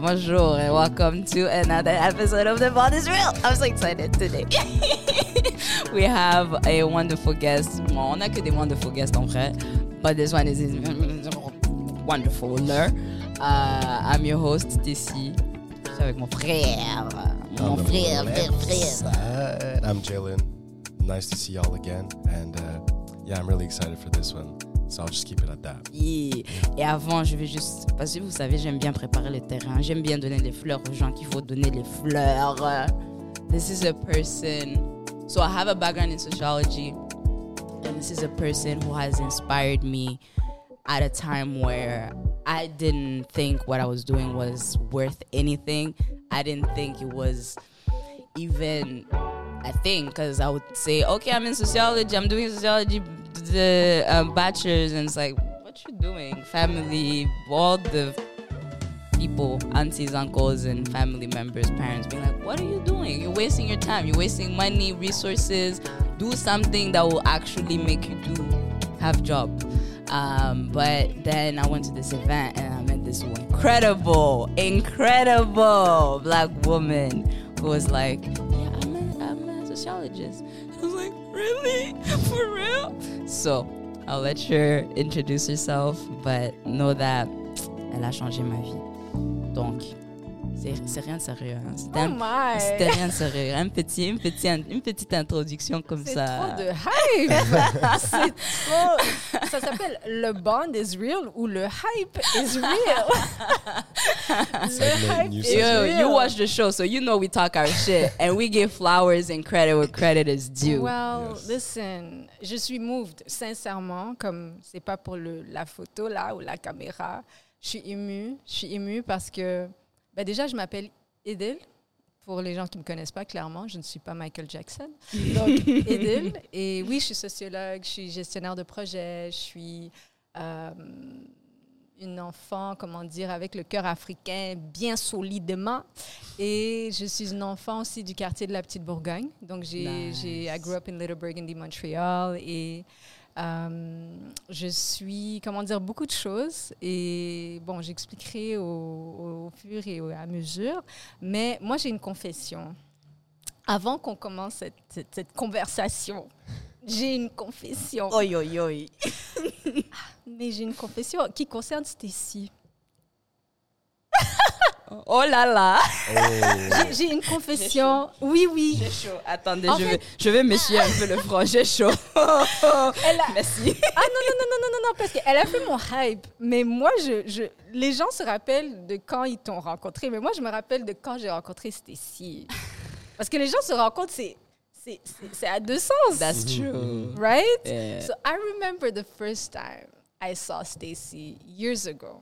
Bonjour, bonjour, and welcome to another episode of The Bond is Real. I'm so excited today. we have a wonderful guest. Bon, on a que des wonderful guests en vrai, but this one is wonderful. Uh, I'm your host, Stacy. Je suis avec mon frère. Mon frère, frère, frère. I'm Jalen. Nice to see y'all again. And uh, yeah, I'm really excited for this one. So I'll just keep it at that. Yeah. Et avant, je vais juste. Parce que vous savez, j'aime bien préparer le terrain. J'aime bien donner les fleurs aux gens qu'il faut donner les fleurs. This is a person. So I have a background in sociology. And this is a person who has inspired me at a time where I didn't think what I was doing was worth anything. I didn't think it was even a thing because I would say, okay, I'm in sociology, I'm doing sociology, the um, bachelor's, and it's like, what you doing? Family, all the people, aunties, uncles, and family members, parents being like, what are you doing? You're wasting your time, you're wasting money, resources. Do something that will actually make you do have job. Um, but then I went to this event and I met this incredible, incredible black woman who was like, Yeah, I'm a, I'm a sociologist. I was like, Really? For real? So I'll let her introduce herself, but know that elle a changé ma vie. Donc, c'est c'est rien de sérieux. hein. C'était Oh un- my! c'était rien de sérieux. Un petit, une, petite, une petite introduction comme C'est ça. trop de hype! c'est trop. Ça s'appelle le bond is real ou le hype is real? le hype is real. you watch the show, so you know we talk our shit, and we give flowers and credit where credit is due. Well, Yes. listen, je suis moved, sincèrement, comme c'est pas pour le, la photo là ou la caméra. Je suis émue. Je suis émue parce que, ben déjà, je m'appelle Edil. Pour les gens qui ne me connaissent pas, clairement, je ne suis pas Michael Jackson. Donc, Edil. Et oui, je suis sociologue, je suis gestionnaire de projet, je suis euh, une enfant, comment dire, avec le cœur africain bien solidement. Et je suis une enfant aussi du quartier de la Petite Bourgogne. Donc, j'ai, Nice. j'ai, I grew up in Little Burgundy, Montreal. Et euh, je suis, comment dire, beaucoup de choses. Et bon, j'expliquerai au, au fur et à mesure. Mais moi, j'ai une confession. Avant qu'on commence cette, cette- cette conversation, j'ai une confession. Oi, oi, oi. Mais j'ai une confession qui concerne Stacy. Oh là là. Oh, J'ai- une confession. Oui, oui. J'ai chaud. Attendez, En je, fait- vais, je vais m'essuyer un peu le front. J'ai chaud. Elle a- Merci. Ah non, non, non, non, non, non, non, parce qu'elle a fait mon hype. Mais moi, je, je, les gens se rappellent de quand ils t'ont rencontré. Mais moi, je me rappelle de quand j'ai rencontré Stacy. Parce que les gens se rencontrent, c'est, c'est, c'est, c'est à deux sens. That's true. right? Yeah. So I remember the first time I saw Stacy years ago.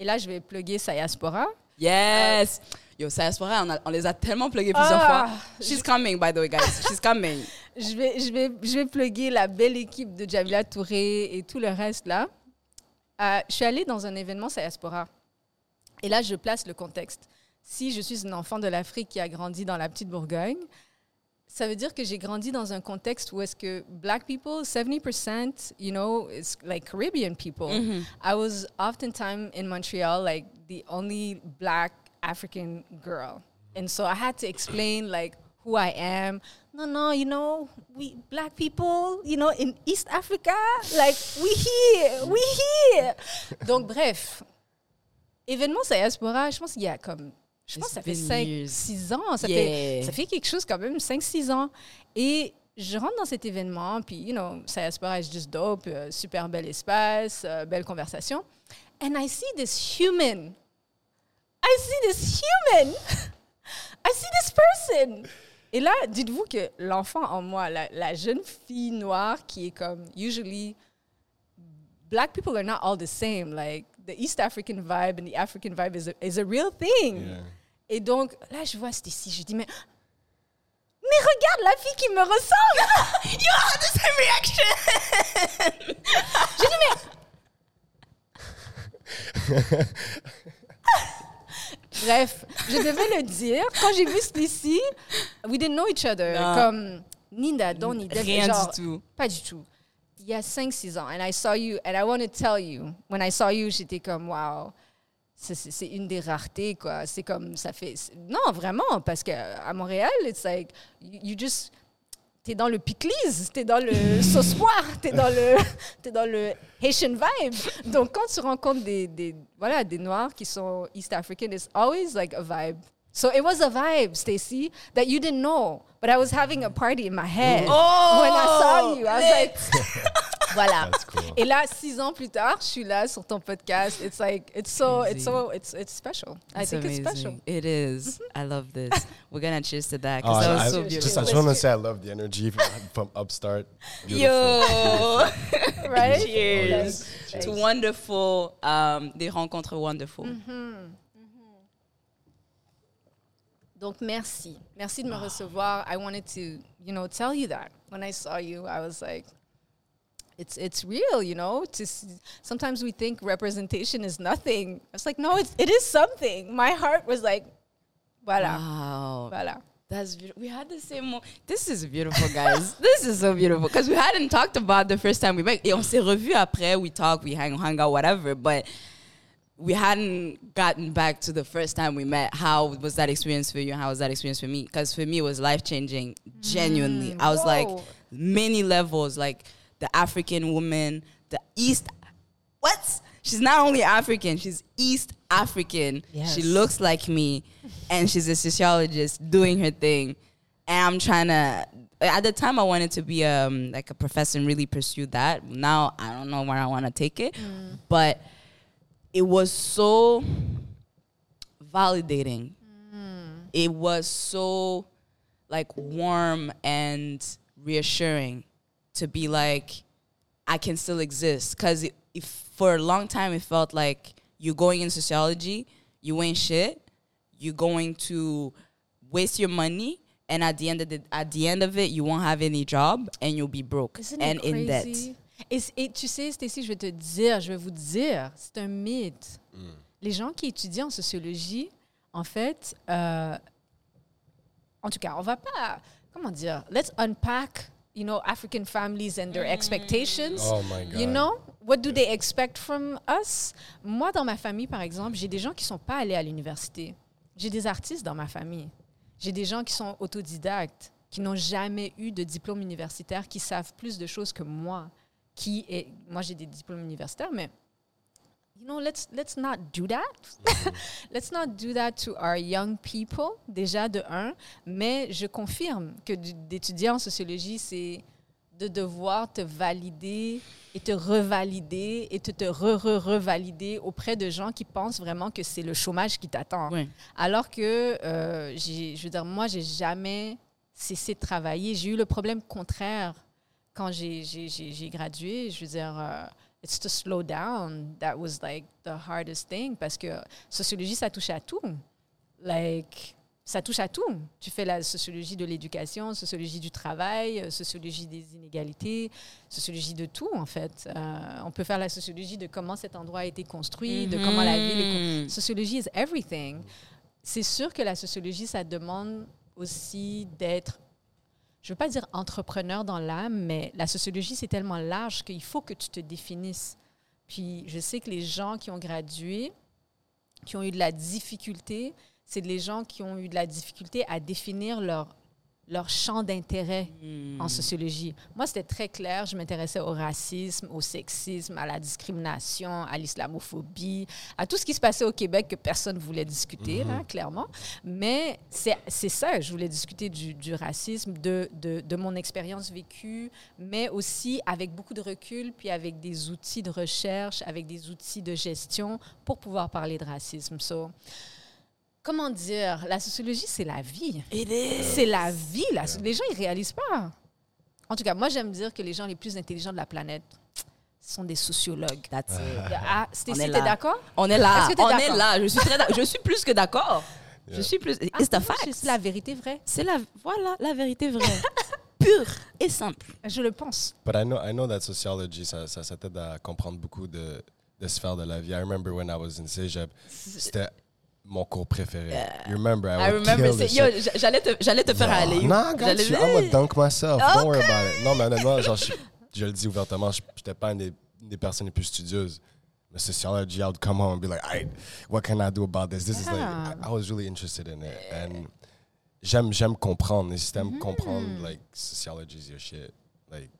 Et là, je vais plugger Sayaspora. Yes. Yo, Sayaspora, on, a- on les a tellement plugués plusieurs Ah, fois. She's coming, by the way, guys. She's coming. Je vais, je, vais, je vais plugger la belle équipe de Jamila Touré et tout le reste là. Euh, je suis allée dans un événement Sayaspora. Et là, je place le contexte. Si je suis une enfant de l'Afrique qui a grandi dans la petite Bourgogne, ça veut dire que j'ai grandi dans un contexte où est-ce que black people, 70%, you know, is like Caribbean people. I was oftentimes in Montreal like the only black African girl. And so I had to explain like who I am. No, no, you know, we black people, you know, in East Africa, like we here, we here. Donc bref, événement Diaspora, je pense qu'il y a comme je pense que ça fait It's been 5 years. 6 ans, ça Yeah. fait ça fait quelque chose quand même 5 6 ans et je rentre dans cet événement puis you know, Diaspora is just dope, euh, super bel espace, euh, belle conversation and I see this human. I see this human. I see this person. Et là, dites-vous que l'enfant en moi, la, la jeune fille noire qui est comme, usually, black people are not all the same. Like, the East African vibe and the African vibe is a, is a real thing. yeah. Et donc, là, je vois Stacy, je dis, mais, mais regarde la fille qui me ressemble. You had the same reaction. J'ai dit, mais. Bref, je devais le dire. Quand j'ai vu Stacy, we didn't know each other. Non. Comme ni d'Adam, ni d'Ève, Rien genre, du tout. Pas du tout. Il y a 5-6 ans. And I saw you, and I want to tell you, when I saw you, j'étais comme, wow, c'est- une des raretés, quoi. C'est comme, ça fait... Non, vraiment, parce qu'à Montréal, it's like, you, you just... T'es dans le piclise, t'es dans le sauce poire, t'es dans le, t'es dans le Haitian vibe. Donc, quand tu rencontres des, des, voilà, des Noirs qui sont East African, it's always like a vibe. So it was a vibe, Stacy, that you didn't know. But I was having a party in my head Oh, when I saw you. I was like, voilà. That's cool. Et là, six ans plus tard, je suis là sur ton podcast. It's like, it's so, it's so, it's, it's special. I think it's special. It is. I love this. We're gonna cheers to that Oh, because that I, was I- so beautiful. just, I just want to say I love the energy from, from Upstart. Beautiful. Yo, Right? cheers Thanks. to wonderful. Um, des rencontres wonderful. Donc, merci. Merci de me recevoir. I wanted to, you know, tell you that. When I saw you, I was like, it's, it's real, you know? To s- sometimes we think representation is nothing. It's like, no, it's, it is something. My heart was like, voilà, Wow. voilà. That's beautiful. We had the same. Mo- this is beautiful, guys. this is so beautiful because we hadn't talked about the first time we met. Et on s'est revu après. We talked, we hang, hung out, whatever. But we hadn't gotten back to the first time we met. How was that experience for you? How was that experience for me? Because for me, it was life changing. Genuinely, mm, I was like many levels. Like the African woman, the East. What? She's not only African. She's East African. She looks like me, and she's a sociologist doing her thing. And I'm trying to. At the time, I wanted to be um like a professor and really pursue that. Now I don't know where I want to take it, but it was so validating. It was so like warm and reassuring to be like I can still exist because if for a long time it felt like you're going in sociology, you ain't shit, you're going to waste your money, and at the end of the at the end of it, you won't have any job and you'll be broke Isn't and it in debt. crazy? Et, c- et tu sais, Stécie, je vais te dire, je vais vous dire, c'est un mythe. Mm. Les gens qui étudient en sociologie, en fait, euh, en tout cas, on va pas, comment dire, let's unpack, you know, African families and their expectations. Oh my God. You know, what do they expect from us? Moi, dans ma famille, par exemple, j'ai des gens qui sont pas allés à l'université. J'ai des artistes dans ma famille. J'ai des gens qui sont autodidactes, qui n'ont jamais eu de diplôme universitaire, qui savent plus de choses que moi. Qui est, moi, j'ai des diplômes universitaires, mais you know, let's let's not do that. let's not do that to our young people. Déjà de un, mais je confirme que d'étudier en sociologie, c'est de devoir te valider et te revalider et te, te re-re-revalider auprès de gens qui pensent vraiment que c'est le chômage qui t'attend. Alors que, euh, j'ai- je veux dire, moi, j'ai jamais cessé de travailler. J'ai eu le problème contraire quand j'ai- j'ai gradué. Je veux dire, euh, it's to slow down. That was like the hardest thing parce que sociologie, ça touche à tout. Like, ça touche à tout. Tu fais la sociologie de l'éducation, sociologie du travail, euh, sociologie des inégalités, sociologie de tout, en fait. Euh, on peut faire la sociologie de comment cet endroit a été construit, de comment la ville est construite. Mhm. Sociologie is everything. C'est sûr que la sociologie, ça demande aussi d'être, je ne veux pas dire entrepreneur dans l'âme, mais la sociologie, c'est tellement large qu'il faut que tu te définisses. Puis je sais que les gens qui ont gradué, qui ont eu de la difficulté, c'est les gens qui ont eu de la difficulté à définir leur, leur champ d'intérêt en sociologie. Moi, c'était très clair. Je m'intéressais au racisme, au sexisme, à la discrimination, à l'islamophobie, à tout ce qui se passait au Québec que personne ne voulait discuter, là, clairement. Mais c'est c'est ça, je voulais discuter du, du racisme, de, de, de mon expérience vécue, mais aussi avec beaucoup de recul, puis avec des outils de recherche, avec des outils de gestion pour pouvoir parler de racisme. So, comment dire, la sociologie, c'est la vie. C'est la vie. Là. Les gens, ils réalisent pas. En tout cas, moi, j'aime dire que les gens les plus intelligents de la planète sont des sociologues. That's it. Ah, t'es d'accord? On est là. On est là. Je suis très d'ac- Je suis plus que d'accord. Je suis plus. Ah, It's the non, fact. C'est la vérité vraie. C'est la voilà la vérité vraie, pure et simple. Je le pense. But I know, I know that sociology, ça, ça, ça t'aide à comprendre beaucoup de, de sphères de la vie. I remember when I was in Cégep, c'était mon cours préféré. You remember, I, I remember. Yo, j'allais te j'allais te faire aller. Non, J'allais you. I'm gonna dunk myself. Don't worry about it. Non, mais honnêtement, genre, je, je le dis ouvertement, je n'étais pas une des, une des personnes les plus studieuses. sociology, I would come home and be like, "I, what can I do about this?" This is like, Yeah. I, I was really interested in it, and j'aime j'aime comprendre. Et si t'aimes comprendre, like sociology is your shit. Like, yeah.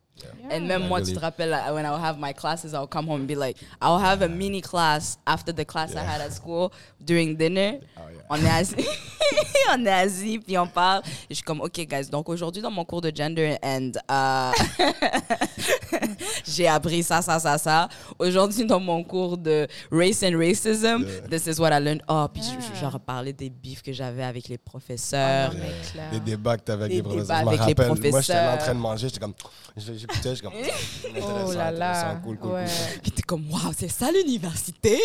And moi, tu really- te rappelles, like, when I would have my classes, I'll come home and be like, I'll have a mini class after the class I Yeah. had at school during dinner. Oh, yeah. On est assis, on est assis, puis on parle. Et je suis comme, OK, guys, donc aujourd'hui, dans mon cours de gender and euh, j'ai appris ça, ça, ça, ça. Aujourd'hui, dans mon cours de race and racism, Yeah. this is what I learned. Oh, puis je- Ah. je, je leur parlais des bifs que j'avais avec les Ah, professeurs. clair. Les débats que t'avais avec les professeurs. Je me rappelle, moi, j'étais en train de manger, j'étais comme, je- j'écoutais, j'étais comme, Oh là là. intéressant, cool, cool, ouais. cool. Puis t'es comme, waouh, c'est ça l'université!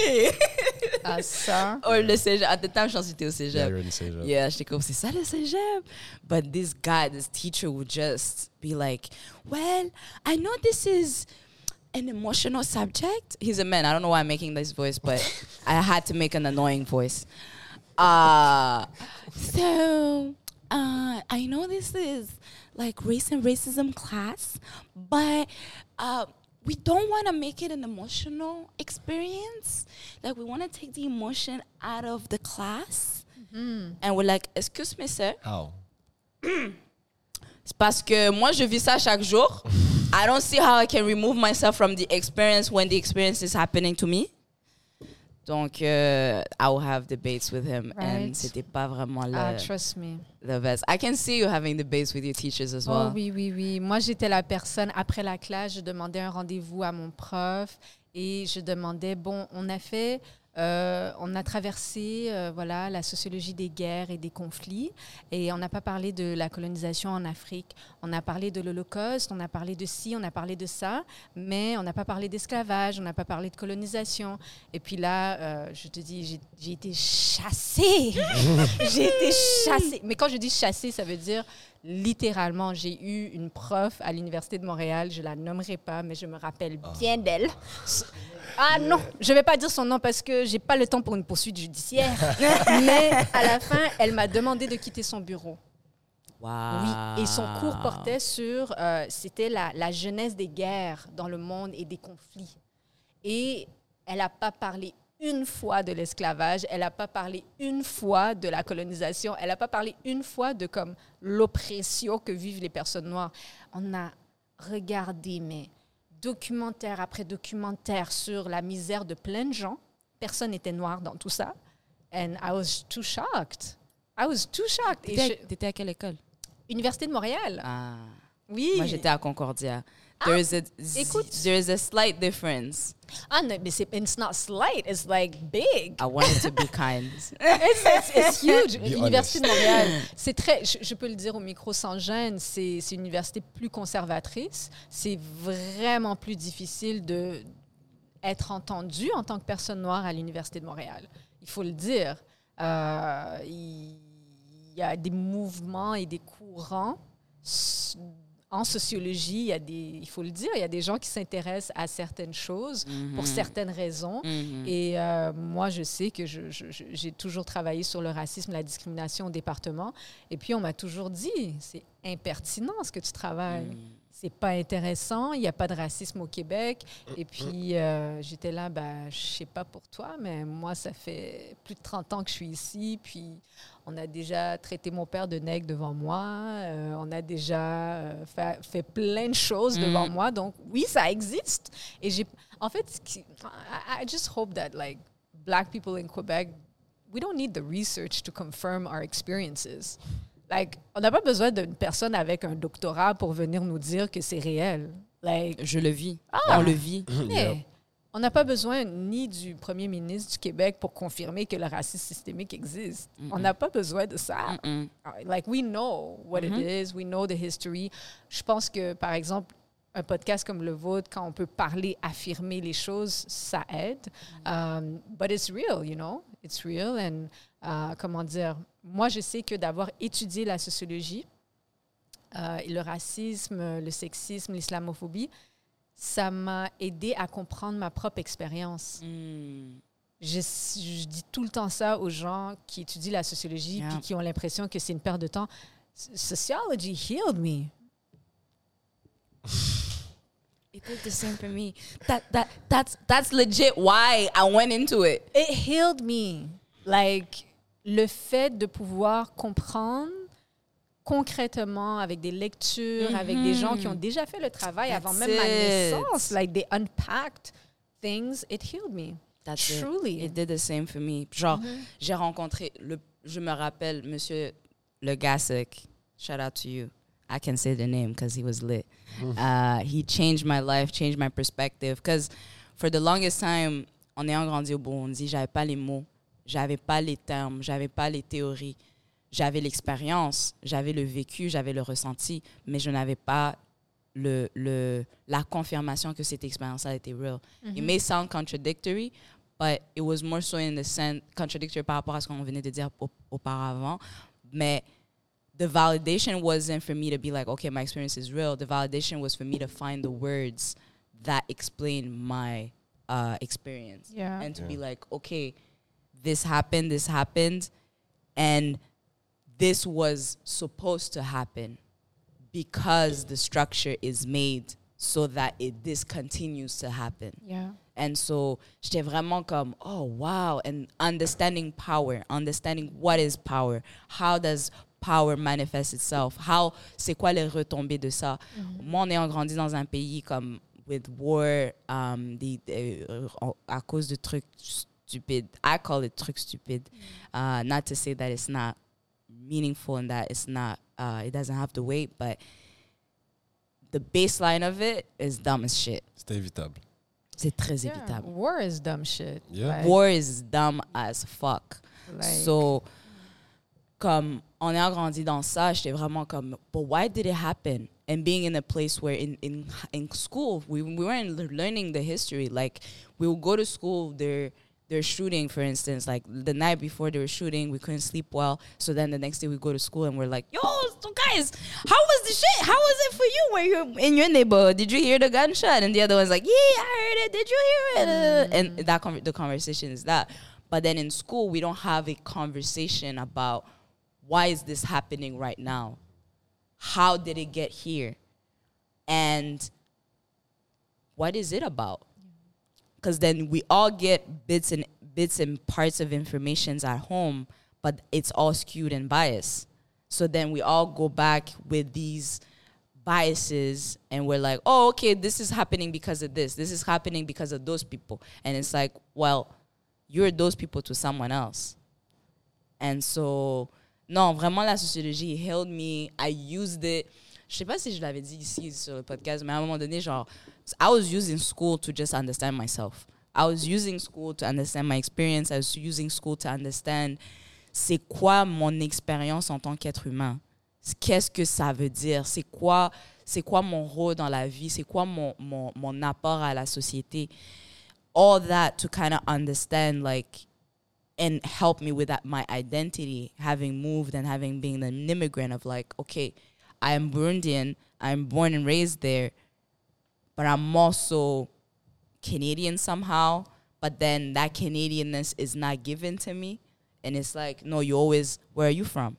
Ah, ça. Or le cégep. At the time, je pense que j'étais au Yeah, cégep. you're in Seja. Yeah, j'étais comme, c'est ça le cégep? But this guy, this teacher would just be like, well, I know this is an emotional subject. He's a man. I don't know why I'm making this voice, but I had to make an annoying voice. Uh, so, uh, I know this is like race and racism class, but uh, we don't want to make it an emotional experience. Like, we want to take the emotion out of the class. And we're like, excuse me, sir. How? C'est parce que moi, je vis ça chaque jour. I don't see how I can remove myself from the experience when the experience is happening to me. Donc, euh, I will have debates with him. And Right. c'était pas vraiment le, Ah, trust me. the best. I can see you having debates with your teachers as well. Oh oui, oui, oui. Moi, j'étais la personne, après la classe, je demandais un rendez-vous à mon prof et je demandais, bon, on a fait, euh, on a traversé euh, voilà, la sociologie des guerres et des conflits et on n'a pas parlé de la colonisation en Afrique. On a parlé de l'Holocauste, on a parlé de ci, on a parlé de ça, mais on n'a pas parlé d'esclavage, on n'a pas parlé de colonisation. Et puis là, euh, je te dis, j'ai- j'ai été chassée. j'ai été chassée. Mais quand je dis chassée, ça veut dire littéralement, j'ai eu une prof à l'Université de Montréal, je la nommerai pas, mais je me rappelle bien d'elle. Ah non, je vais pas dire son nom parce que j'ai pas le temps pour une poursuite judiciaire. mais à la fin, elle m'a demandé de quitter son bureau. Wow. Oui, et son cours portait sur, euh, c'était la, la jeunesse des guerres dans le monde et des conflits. Et elle n'a pas parlé une fois de l'esclavage, elle n'a pas parlé une fois de la colonisation, elle n'a pas parlé une fois de comme l'oppression que vivent les personnes noires. On a regardé, mais documentaire après documentaire sur la misère de plein de gens. Personne n'était noir dans tout ça. And I was too shocked. I was too shocked. T'étais je- à- à quelle école? Université de Montréal. Ah. Oui. Moi, j'étais à Concordia. There is a écoute. there is a slight difference. Ah non, mais c'est it's not slight, it's like big. I wanted to be kind. It's, it's, it's huge. L'université de. Montréal, c'est très, je, je peux le dire au micro sans gêne, c'est c'est une université plus conservatrice. C'est vraiment plus difficile de être entendu en tant que personne noire à l'université de Montréal. Il faut le dire. Euh, il y a des mouvements et des courants en sociologie. Il y a des, il faut le dire, il y a des gens qui s'intéressent à certaines choses pour certaines raisons. Mhm. Et euh, moi, je sais que j'ai toujours travaillé sur le racisme, la discrimination au département. Et puis, on m'a toujours dit, c'est impertinent ce que tu travailles. C'est pas intéressant, il n'y a pas de racisme au Québec. Et puis, euh, j'étais là, ben, je sais pas pour toi, mais moi, ça fait plus de 30 ans que je suis ici. Puis, on a déjà traité mon père de nègre devant moi. euh, on a déjà euh, fait, fait plein de choses devant moi. Donc, oui, ça existe. Et j'ai, en fait, I just hope that, like, black people in Quebec, we don't need the research to confirm our experiences. Like, on n'a pas besoin d'une personne avec un doctorat pour venir nous dire que c'est réel. Like, Je le vis. Ah. On le vit. mais on n'a pas besoin ni du premier ministre du Québec pour confirmer que le racisme systémique existe. On n'a pas besoin de ça. Mm. Like, we know what it is, we know the history. Je pense que, par exemple, un podcast comme le vôtre, quand on peut parler, affirmer les choses, ça aide. Um, but it's real, you know? It's real. And, uh, comment dire, moi, je sais que d'avoir étudié la sociologie, euh, le racisme, le sexisme, l'islamophobie, ça m'a aidé à comprendre ma propre expérience. Mm. Je, je dis tout le temps ça aux gens qui étudient la sociologie Yeah. puis qui ont l'impression que c'est une perte de temps. Sociology healed me. It did the same for me. That that that's that's legit why I went into it. It healed me. Like, le fait de pouvoir comprendre concrètement avec des lectures, avec des gens qui ont déjà fait le travail avant même ma it. naissance. Like, they unpacked things. It healed me. That's it. Truly. It did the same for me. Genre, j'ai rencontré, le, je me rappelle, Monsieur Le Gassic. Shout out to you. I can say the name because he was lit. Uh, he changed my life, changed my perspective. Because for the longest time, en ayant grandi au Burundi, j'avais pas les mots, j'avais pas les termes, j'avais pas les théories. J'avais l'expérience, j'avais le vécu, j'avais le ressenti, mais je n'avais pas le, le, la confirmation que cette expérience-là était real. It may sound contradictory, but it was more so in the sense contradictory par rapport à ce qu'on venait de dire au- auparavant. Mais the validation wasn't for me to be like, okay, my experience is real. The validation was for me to find the words that explain my uh, experience Yeah. and to be like, okay, this happened, this happened, and this was supposed to happen because the structure is made so that it this continues to happen. Yeah. And so j'étais vraiment comme, oh wow, and understanding power, understanding what is power, how does power manifest itself, how, c'est quoi les retombées de ça. Moi, en ayant grandi dans un pays comme with war, um, des- euh, à cause de trucs stupides, I call it trucs stupides, uh, not to say that it's not meaningful and that it's not, uh, it doesn't have to wait, but the baseline of it is dumb as shit. C'était évitable. C'est très Yeah. évitable. War is dumb shit. Yeah. Like- War is dumb as fuck. Like- so, comme on ayant grandi dans ça, j'étais vraiment comme, but why did it happen? And being in a place where in in in school we we weren't learning the history. Like we would go to school, they're they're shooting, for instance. Like the night before they were shooting, we couldn't sleep well. So then the next day we go to school and we're like, yo, so guys, how was the shit? How was it for you? Were you in your neighborhood? Did you hear the gunshot? And the other one's like, yeah, I heard it. Did you hear it? Uh, And that con- the conversation is that. But then in school, we don't have a conversation about why is this happening right now? How did it get here? And what is it about? Because then we all get bits and bits and parts of informations at home, but it's all skewed and biased. So then we all go back with these biases and we're like, oh, okay, this is happening because of this. This is happening because of those people. And it's like, well, you're those people to someone else. And so, non, vraiment, la sociologie held me. I used it. Je sais pas si je l'avais dit ici sur le podcast, mais à un moment donné, genre, I was using school to just understand myself. I was using school to understand my experience. I was using school to understand c'est quoi mon expérience en tant qu'être humain. Qu'est-ce que ça veut dire? C'est quoi, c'est quoi mon rôle dans la vie? C'est quoi mon, mon, mon apport à la société? All that to kind of understand, like, and help me with that, my identity, having moved and having been an immigrant of like, okay, I am Burundian, I'm born and raised there, but I'm also Canadian somehow. But then that Canadianness is not given to me. And it's like, no, you always, where are you from?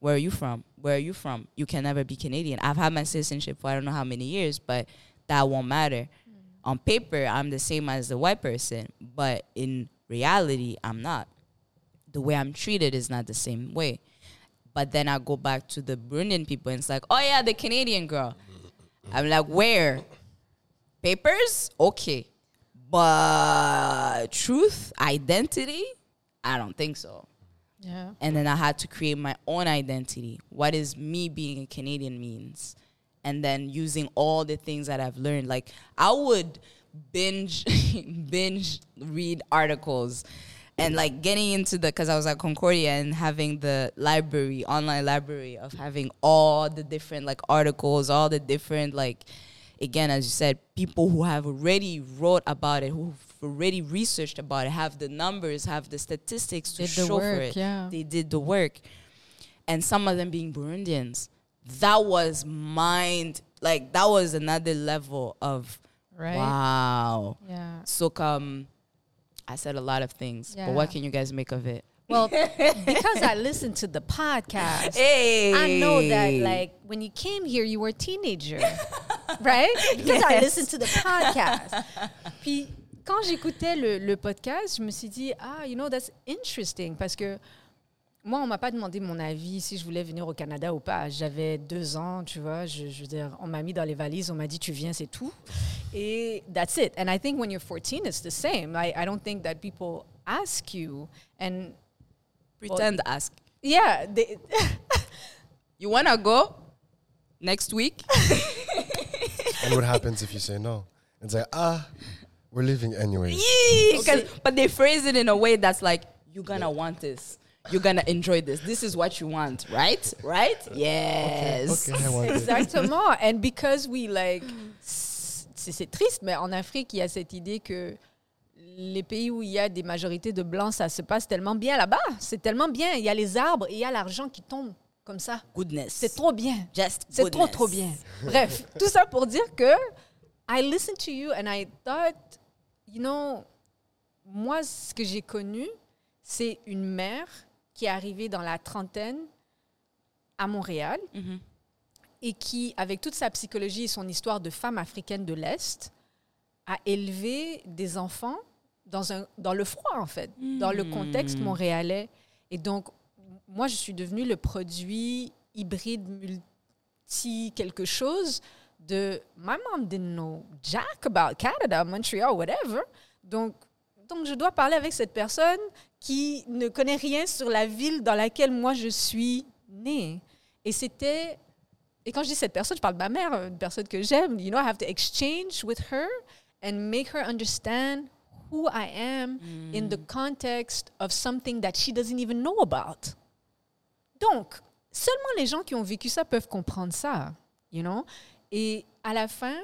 Where are you from? Where are you from? You can never be Canadian. I've had my citizenship for I don't know how many years, but that won't matter. Mm. On paper, I'm the same as the white person, but in reality, I'm not. The way I'm treated is not the same way. But then I go back to the Burundian people and it's like, oh yeah, the Canadian girl. I'm like, where? Papers? Okay. But truth, identity? I don't think so. Yeah. And then I had to create my own identity. What is me being a Canadian means? And then using all the things that I've learned. Like I would binge binge read articles and like getting into the because I was at Concordia and having the library, online library of having all the different like articles, all the different like again, as you said, people who have already wrote about it, who've already researched about it, have the numbers, have the statistics to Did the show for work, it. yeah. They did the work. And some of them being Burundians. That was mind like that was another level of Right. wow. Yeah. So come I said a lot of things. But what can you guys make of it? Well, because I listened to the podcast, Hey I know that like when you came here, you were a teenager. right? Because I listen to the podcast. Puis quand j'écoutais le, le podcast, je me suis dit, ah, you know, that's interesting. Parce que moi, on m'a pas demandé mon avis si je voulais venir au Canada ou pas. J'avais deux ans, tu vois. Je, je veux dire, on m'a mis dans les valises, on m'a dit, tu viens, c'est tout. Et that's it. And I think when you're 14, it's the same. I, I don't think that people ask you. And Pretend ask. yeah, they, You wanna go next week? And what happens if you say no? It's like, ah, we're leaving anyway. Because- But they phrase it in a way that's like, you're gonna want this. You're gonna enjoy this. This is what you want, right? Right? Yes. Okay, I want. Exactement. And because we like, c'est c'est triste, mais en Afrique, il y a cette idée que les pays où il y a des majorités de blancs, ça se passe tellement bien là-bas. C'est tellement bien. Il y a les arbres et il y a l'argent qui tombe comme ça. Goodness. C'est trop bien. Just C'est trop, trop bien. Bref, tout ça pour dire que I listened to you and I thought, you know, moi, ce que j'ai connu, c'est une mère qui est arrivée dans la trentaine à Montréal Mhm. et qui, avec toute sa psychologie et son histoire de femme africaine de l'Est, a élevé des enfants dans, un, dans le froid, en fait, dans le contexte montréalais. Et donc, moi, je suis devenue le produit hybride multi quelque chose de my mom didn't know jack about Canada, Montreal, whatever. Donc, donc je dois parler avec cette personne qui ne connaît rien sur la ville dans laquelle moi je suis née. Et c'était et quand je dis cette personne, je parle de ma mère, une personne que j'aime. You know, I have to exchange with her and make her understand who I am in the context of something that she doesn't even know about. Donc, seulement les gens qui ont vécu ça peuvent comprendre ça, you know? Et à la fin,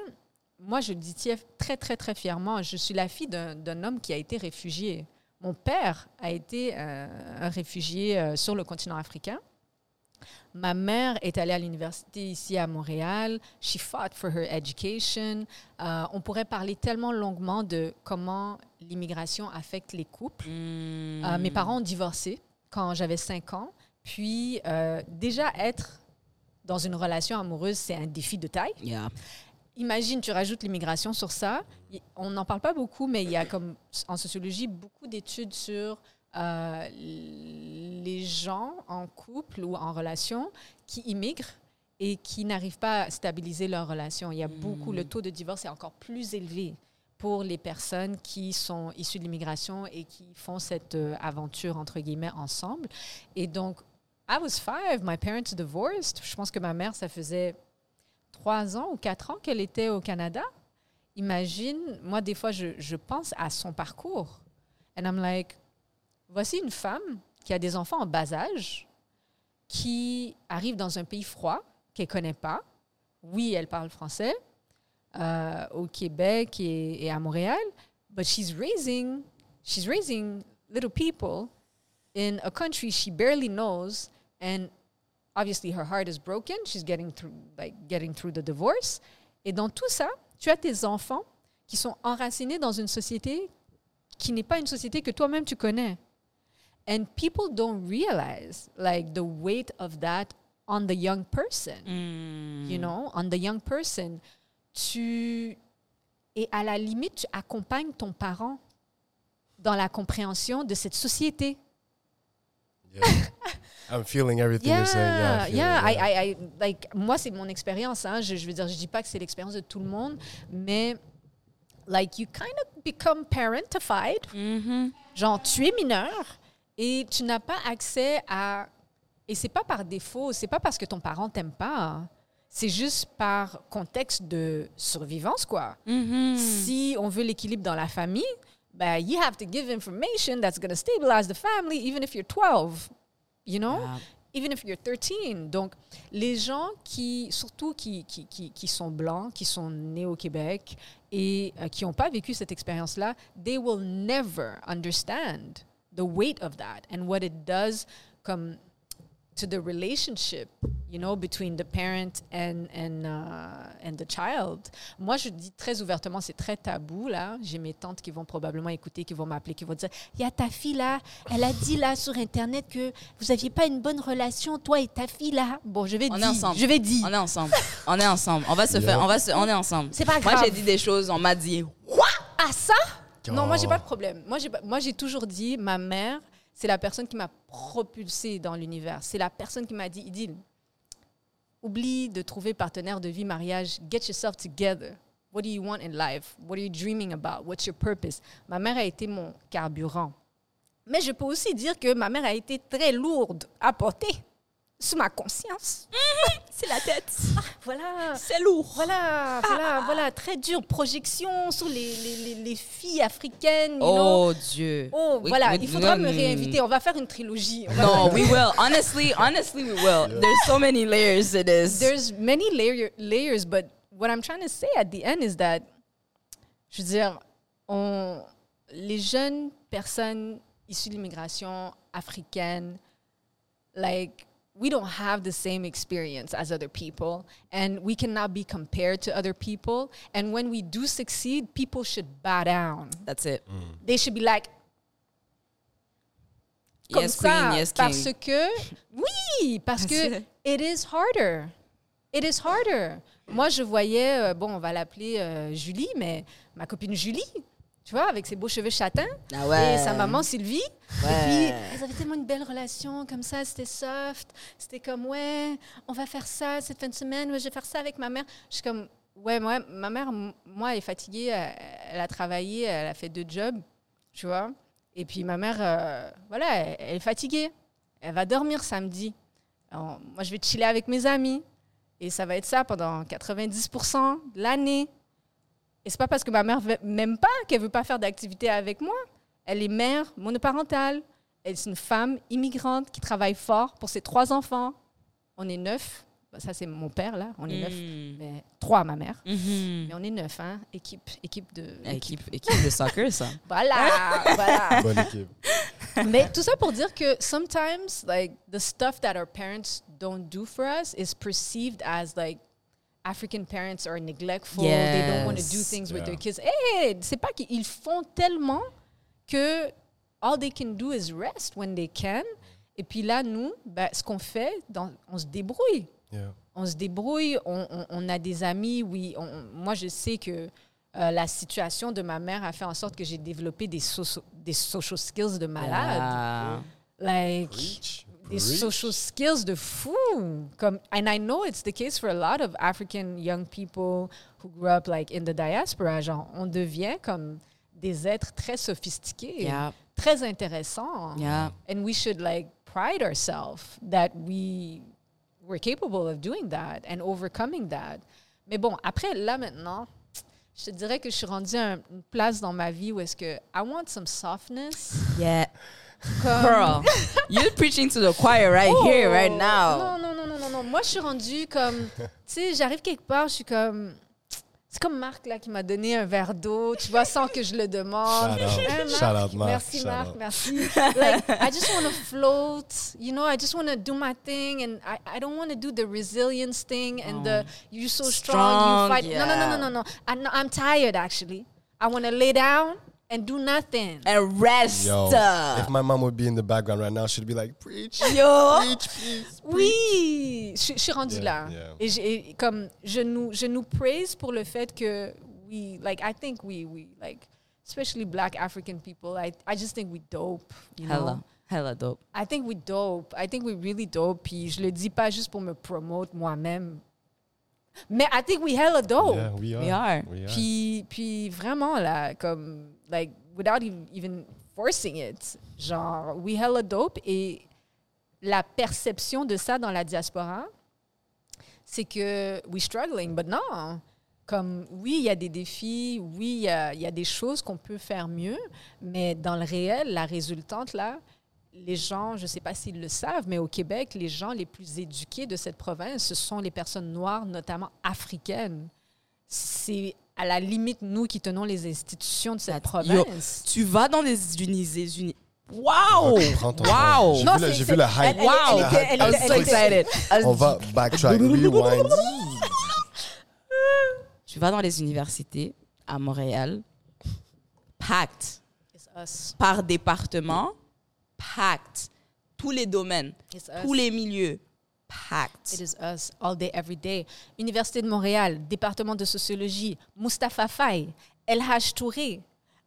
moi, je le dis très, très, très fièrement, je suis la fille d'un d'un homme qui a été réfugié. Mon père a été euh, un réfugié euh, sur le continent africain. Ma mère est allée à l'université ici à Montréal. She fought for her education. Euh, on pourrait parler tellement longuement de comment l'immigration affecte les couples. Euh, mes parents ont divorcé quand j'avais 5 ans. Puis, euh, déjà, être dans une relation amoureuse, c'est un défi de taille. Yeah. Imagine, tu rajoutes l'immigration sur ça. On n'en parle pas beaucoup, mais il y a comme en sociologie beaucoup d'études sur euh, les gens en couple ou en relation qui immigrent et qui n'arrivent pas à stabiliser leur relation. Il y a beaucoup, le taux de divorce est encore plus élevé pour les personnes qui sont issues de l'immigration et qui font cette euh, aventure, entre guillemets, ensemble. Et donc, I was five, my parents divorced. Je pense que ma mère, ça faisait trois ans ou quatre ans qu'elle était au Canada. Imagine, moi, des fois, je, je pense à son parcours. And I'm like, voici une femme qui a des enfants en bas âge, qui arrive dans un pays froid, qu'elle ne connaît pas. Oui, elle parle français euh, au Québec et, et à Montréal, but she's raising, she's raising little people in a country she barely knows, and obviously her heart is broken. She's getting through, like getting through the divorce. Et dans tout ça, tu as tes enfants qui sont enracinés dans une société qui n'est pas une société que toi-même tu connais. And people don't realize like the weight of that on the young person. You know, on the young person. Tu et à la limite, tu accompagnes ton parent dans la compréhension de cette société. Yeah. I'm feeling everything you're saying. Yeah, I yeah. it, I, I, I, like, moi, c'est mon expérience. Hein. Je, je veux dire, je dis pas que c'est l'expérience de tout le monde, mais like, you kind of become parentified. Genre, tu es mineur et tu n'as pas accès à. Et c'est pas par défaut, c'est pas parce que ton parent t'aime pas. C'est juste par contexte de survivance, quoi. Si on veut l'équilibre dans la famille, ben, you have to give information that's going to stabilize the family, even if you're 12. You know? Yeah. Even if you're 13. Donc, les gens qui, surtout qui, qui, qui, qui sont blancs, qui sont nés au Québec et euh, qui n'ont pas vécu cette expérience-là, they will never understand the weight of that and what it does comme to the relationship, you know, between the parent and and uh, and the child. Moi, je dis très ouvertement, c'est très tabou là. J'ai mes tantes qui vont probablement écouter, qui vont m'appeler, qui vont dire, il y a ta fille là, elle a dit là sur internet que vous aviez pas une bonne relation, toi et ta fille là. Bon, je vais On est dire, ensemble. je vais dire. On est ensemble. On est ensemble. On va se Yeah. faire. On va se. On est ensemble. C'est pas Moi, grave. j'ai dit des choses. On m'a dit. Ah ça? Non, moi j'ai Oh. pas de problème. Moi j'ai moi j'ai toujours dit ma mère, c'est la personne qui m'a propulsée dans l'univers. C'est la personne qui m'a dit Idil, oublie de trouver partenaire de vie, mariage, get yourself together. What do you want in life? What are you dreaming about? What's your purpose? Ma mère a été mon carburant. Mais je peux aussi dire que ma mère a été très lourde à porter sous ma conscience. C'est la tête. Voilà. C'est lourd. Voilà, voilà, voilà, très dur. Projection sur les, les, les, les filles africaines. Oh Dieu. Oh, We- voilà, we- il faudra mm. me réinviter. On va faire une trilogie. On va No, faire- we will. Honestly, honestly, we will. There's so many layers to this. There's many layer, layers, but what I'm trying to say at the end is that, je veux dire, on, les jeunes personnes issues de l'immigration africaine, like, we don't have the same experience as other people, and we cannot be compared to other people. And when we do succeed, people should bow down. That's it. Mm. They should be like, comme Yes, ça, queen. Yes, king. parce que oui, parce que That's it is harder. It is harder. Moi, je voyais, euh, bon, on va l'appeler euh, Julie, mais ma copine Julie, tu vois, avec ses beaux cheveux châtains, Ah ouais. et sa maman Sylvie. Ouais. Et puis, elles avaient tellement une belle relation, comme ça, c'était soft. C'était comme, ouais, on va faire ça cette fin de semaine, ouais, je vais faire ça avec ma mère. Je suis comme, ouais, moi, ma mère, moi, elle est fatiguée, elle, elle a travaillé, elle a fait deux jobs, tu vois. Et puis, ma mère, euh, voilà, elle, elle est fatiguée. Elle va dormir samedi. Alors, moi, je vais chiller avec mes amis. Et ça va être ça pendant 90% de l'année. Et c'est pas parce que ma mère m'aime pas qu'elle veut pas faire d'activité avec moi. Elle est mère monoparentale. Elle est une femme immigrante qui travaille fort pour ses trois enfants. On est neuf. Bah, Ça, c'est mon père, là. On est neuf. Mm. Mais trois, ma mère. Mhm. Mais on est neuf, hein. Équipe, équipe de... Équipe, équipe de soccer, ça. Voilà, voilà. Bonne équipe. Mais tout ça pour dire que sometimes, like, the stuff that our parents don't do for us is perceived as, like, African parents are neglectful. They don't want to do Yes. things with Yeah. their kids. Hey, c'est pas qu'ils font tellement que all they can do is rest when they can. Et puis là, nous, ben, ce qu'on fait, dans- on se débrouille Yeah. on se débrouille, on, on- on a des amis, oui. on- moi, je sais que euh, la situation de ma mère a fait en sorte que j'ai développé des, socio- des social skills de malade. Ah. Like, Preach. Preach. social skills de fou. Comme, and I know it's the case for a lot of African young people who grew up like in the diaspora. Genre, on devient comme des êtres très sophistiqués, Yeah. très intéressants. Yeah. And we should like pride ourselves that we were capable of doing that and overcoming that. Mais bon, après, là maintenant, je te dirais que je suis rendue à un- une place dans ma vie où est-ce que I want some softness. Yeah. Comme, Girl, you're preaching to the choir right Oh, here, right oh, now. Non, non, non, non, non, non. Moi, je suis rendue comme, tu sais, j'arrive quelque part, je suis comme, c'est comme Marc là qui m'a donné un verre d'eau, tu vois, sans que je le demande. Shout out. Hein, Shout out, Marc. Merci Shout Marc, out. merci. Like, I just want to float, you know, I just want to do my thing and I, I don't want to do the resilience thing and the um, you're so strong, Strong, you fight. No, no, no, no, no, no. I, no I'm tired actually. I want to lay down and do nothing. And rest. Yo, if my mom would be in the background right now, she'd be like, preach, Yo. preach, please. Oui, je, je suis rendue Yeah, là. yeah. Et, j'ai- et comme je nous, je nous praise pour le fait que we, like, I think we, we, like, especially Black African people, I, I just think we dope. You know? Hella, hella dope. I think we dope. I think we really dope. Puis je le dis pas juste pour me promote moi-même. Mais I think we hella dope. Yeah, we are. We are. We are. Puis, puis vraiment, là, comme, like, without ev- even forcing it, genre, we hella dope. Et la perception de ça dans la diaspora, c'est que we struggling, but non. Comme, oui, il y a des défis, oui, il y a, il y a des choses qu'on peut faire mieux, mais dans le réel, la résultante, là, les gens, je ne sais pas s'ils le savent, mais au Québec, les gens les plus éduqués de cette province, ce sont les personnes noires, notamment africaines. C'est à la limite nous qui tenons les institutions de cette Yo, province. Tu vas dans des, uni- des uni- Wow! Wow! J'ai vu, vu le hype. elle- Wow! elle elle so elle excited. On va backtrack, rewind. Tu vas dans les universités à Montréal, packed. It's us. Par département, packed. Tous les domaines, It's tous us. les milieux, It packed. is us, all day, every day. Université de Montréal, département de sociologie, Mustapha Faye, LH Touré.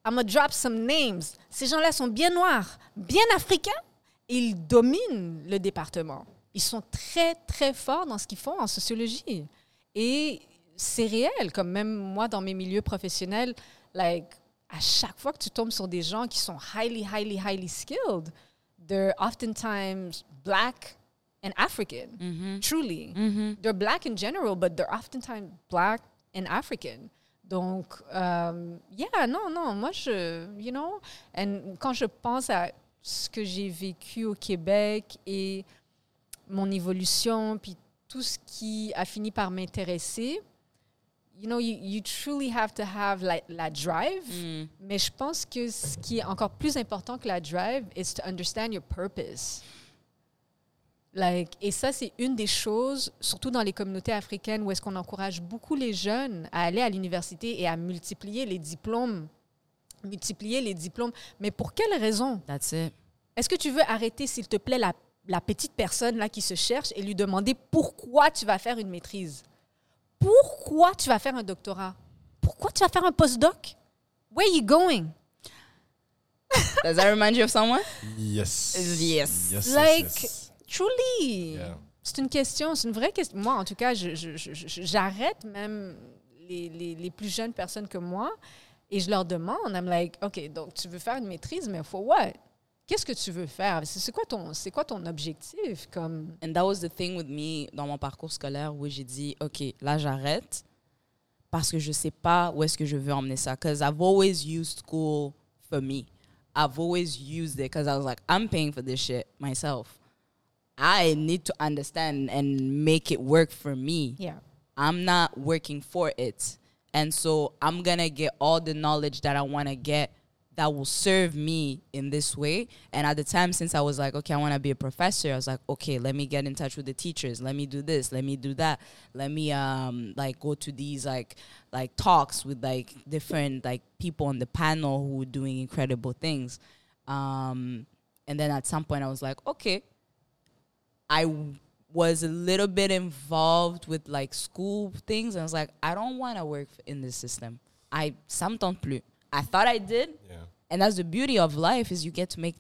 I'm gonna drop some names. Ces gens-là sont bien noirs, bien africains, ils dominent le département. Ils sont très, très forts dans ce qu'ils font en sociologie. Et c'est réel, comme même moi dans mes milieux professionnels, like, à chaque fois que tu tombes sur des gens qui sont highly, highly, highly skilled, they're oftentimes black and African, truly. They're black in general, but they're oftentimes black and African. Donc, euh, yeah, non, non, moi, je, you know, and quand je pense à ce que j'ai vécu au Québec et mon évolution, puis tout ce qui a fini par m'intéresser, you know, you, you truly have to have like, la drive. Mm. Mais je pense que ce qui est encore plus important que la drive is to understand your purpose. Like, et ça, c'est une des choses, surtout dans les communautés africaines, où est-ce qu'on encourage beaucoup les jeunes à aller à l'université et à multiplier les diplômes. Multiplier les diplômes. Mais pour quelle raison? That's it. Est-ce que tu veux arrêter, s'il te plaît, la, la petite personne là qui se cherche et lui demander pourquoi tu vas faire une maîtrise? Pourquoi tu vas faire un doctorat? Pourquoi tu vas faire un postdoc? Where are you going? Does that remind you of someone? Yes. Yes. Yes, Like, yes, yes. Truly. Yeah. C'est une question, c'est une vraie question. Moi, en tout cas, je- je- je- je- j'arrête même les, les, les plus jeunes personnes que moi et je leur demande, I'm like, OK, donc tu veux faire une maîtrise, mais for what? Qu'est-ce que tu veux faire? C'est c'est quoi ton, c'est quoi ton objectif? Comme, And that was the thing with me dans mon parcours scolaire où j'ai dit, OK, là j'arrête parce que je sais pas où est-ce que je veux emmener ça. Because I've always used school for me. I've always used it because I was like, I'm paying for this shit myself. I need to understand and make it work for me. yeah. I'm not working for it. And so I'm going to get all the knowledge that I want to get that will serve me in this way. And at the time, since I was like, okay, I want to be a professor, I was like, okay, let me get in touch with the teachers. Let me do this. Let me do that. Let me um like go to these like like talks with like different like people on the panel who were doing incredible things. Um, and then at some point, I was like, okay, I w- was a little bit involved with like school things. And I was like, I don't want to work in this system. I ça me tente plus. I thought I did, Yeah. and that's the beauty of life is you get to make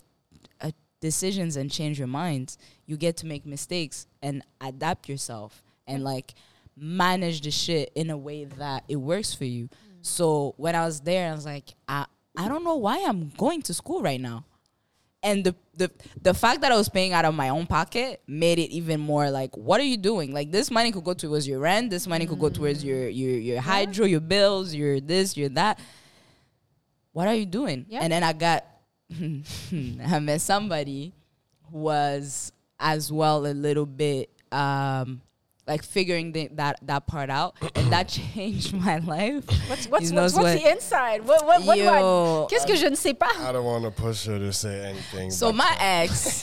uh, decisions and change your mind. You get to make mistakes and adapt yourself and like manage the shit in a way that it works for you. So when I was there, I was like, I I don't know why I'm going to school right now and the, the the fact that I was paying out of my own pocket made it even more like, what are you doing? Like this money could go towards your rent, this money could go towards your your your hydro, your bills, your this, your that. What are you doing? Yeah. And then I got I met somebody who was as well a little bit um like figuring the, that that part out, and that changed my life. What's, what's, He what's, knows what's what- the inside? What, what, what do I- Yo. Qu'est-ce que je ne sais pas? I don't want to push her to say anything. So but my ex,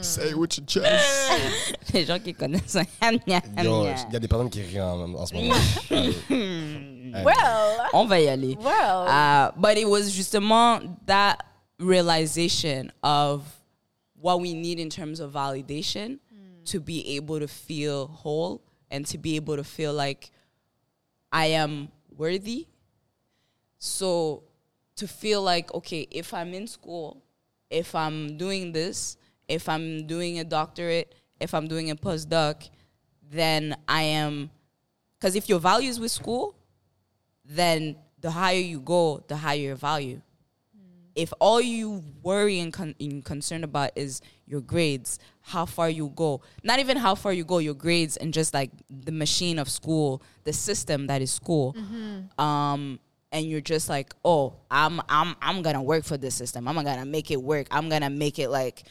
Say it with your chest. les gens qui connaissent, gna, gna, Yo, gna. il y a des personnes qui rient en, en ce moment. Allez. Well, on va y aller. well. Uh, but it was justement that realization of what we need in terms of validation to be able to feel whole and to be able to feel like I am worthy. So to feel like, okay, if I'm in school, if I'm doing this, if I'm doing a doctorate, if I'm doing a postdoc, then I am. Because if your value is with school, then the higher you go, the higher your value. If all you worry and, con- and concerned about is your grades, how far you go, not even how far you go, your grades and just like the machine of school, the system that is school, um, and you're just like, oh, I'm I'm I'm gonna work for this system. I'm gonna make it work. I'm gonna make it like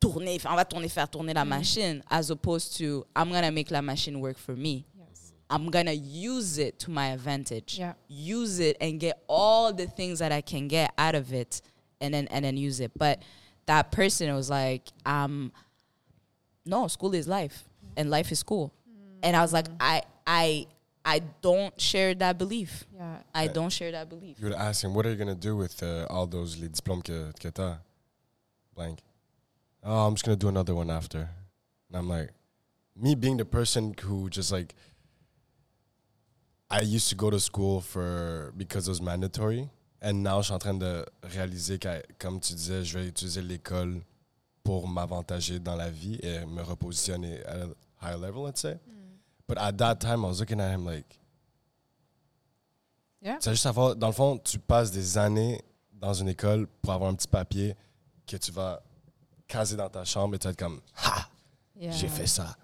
tourner. On va tourner, faire tourner la machine, as opposed to I'm gonna make la machine work for me. I'm gonna use it to my advantage. Yeah. Use it and get all the things that I can get out of it, and then and then use it. But that person was like, um, no, school is life, and life is school. And I was like, I I I don't share that belief. Yeah. I don't share that belief. You would ask him, what are you going to do with uh, all those les diplômes que, que t'as? Blank. Oh, I'm just going to do another one after. And I'm like, me being the person who just like, I used to go to school for, because it was mandatory. And now, je suis en train de réaliser que, comme tu disais, je vais utiliser l'école pour m'avantager dans la vie et me repositionner at a higher level, let's say. But at that time, I was looking at him like, Yeah. c'est juste avoir, dans le fond, tu passes des années dans une école pour avoir un petit papier que tu vas caser dans ta chambre et tu vas être comme, ha, Yeah. j'ai fait ça.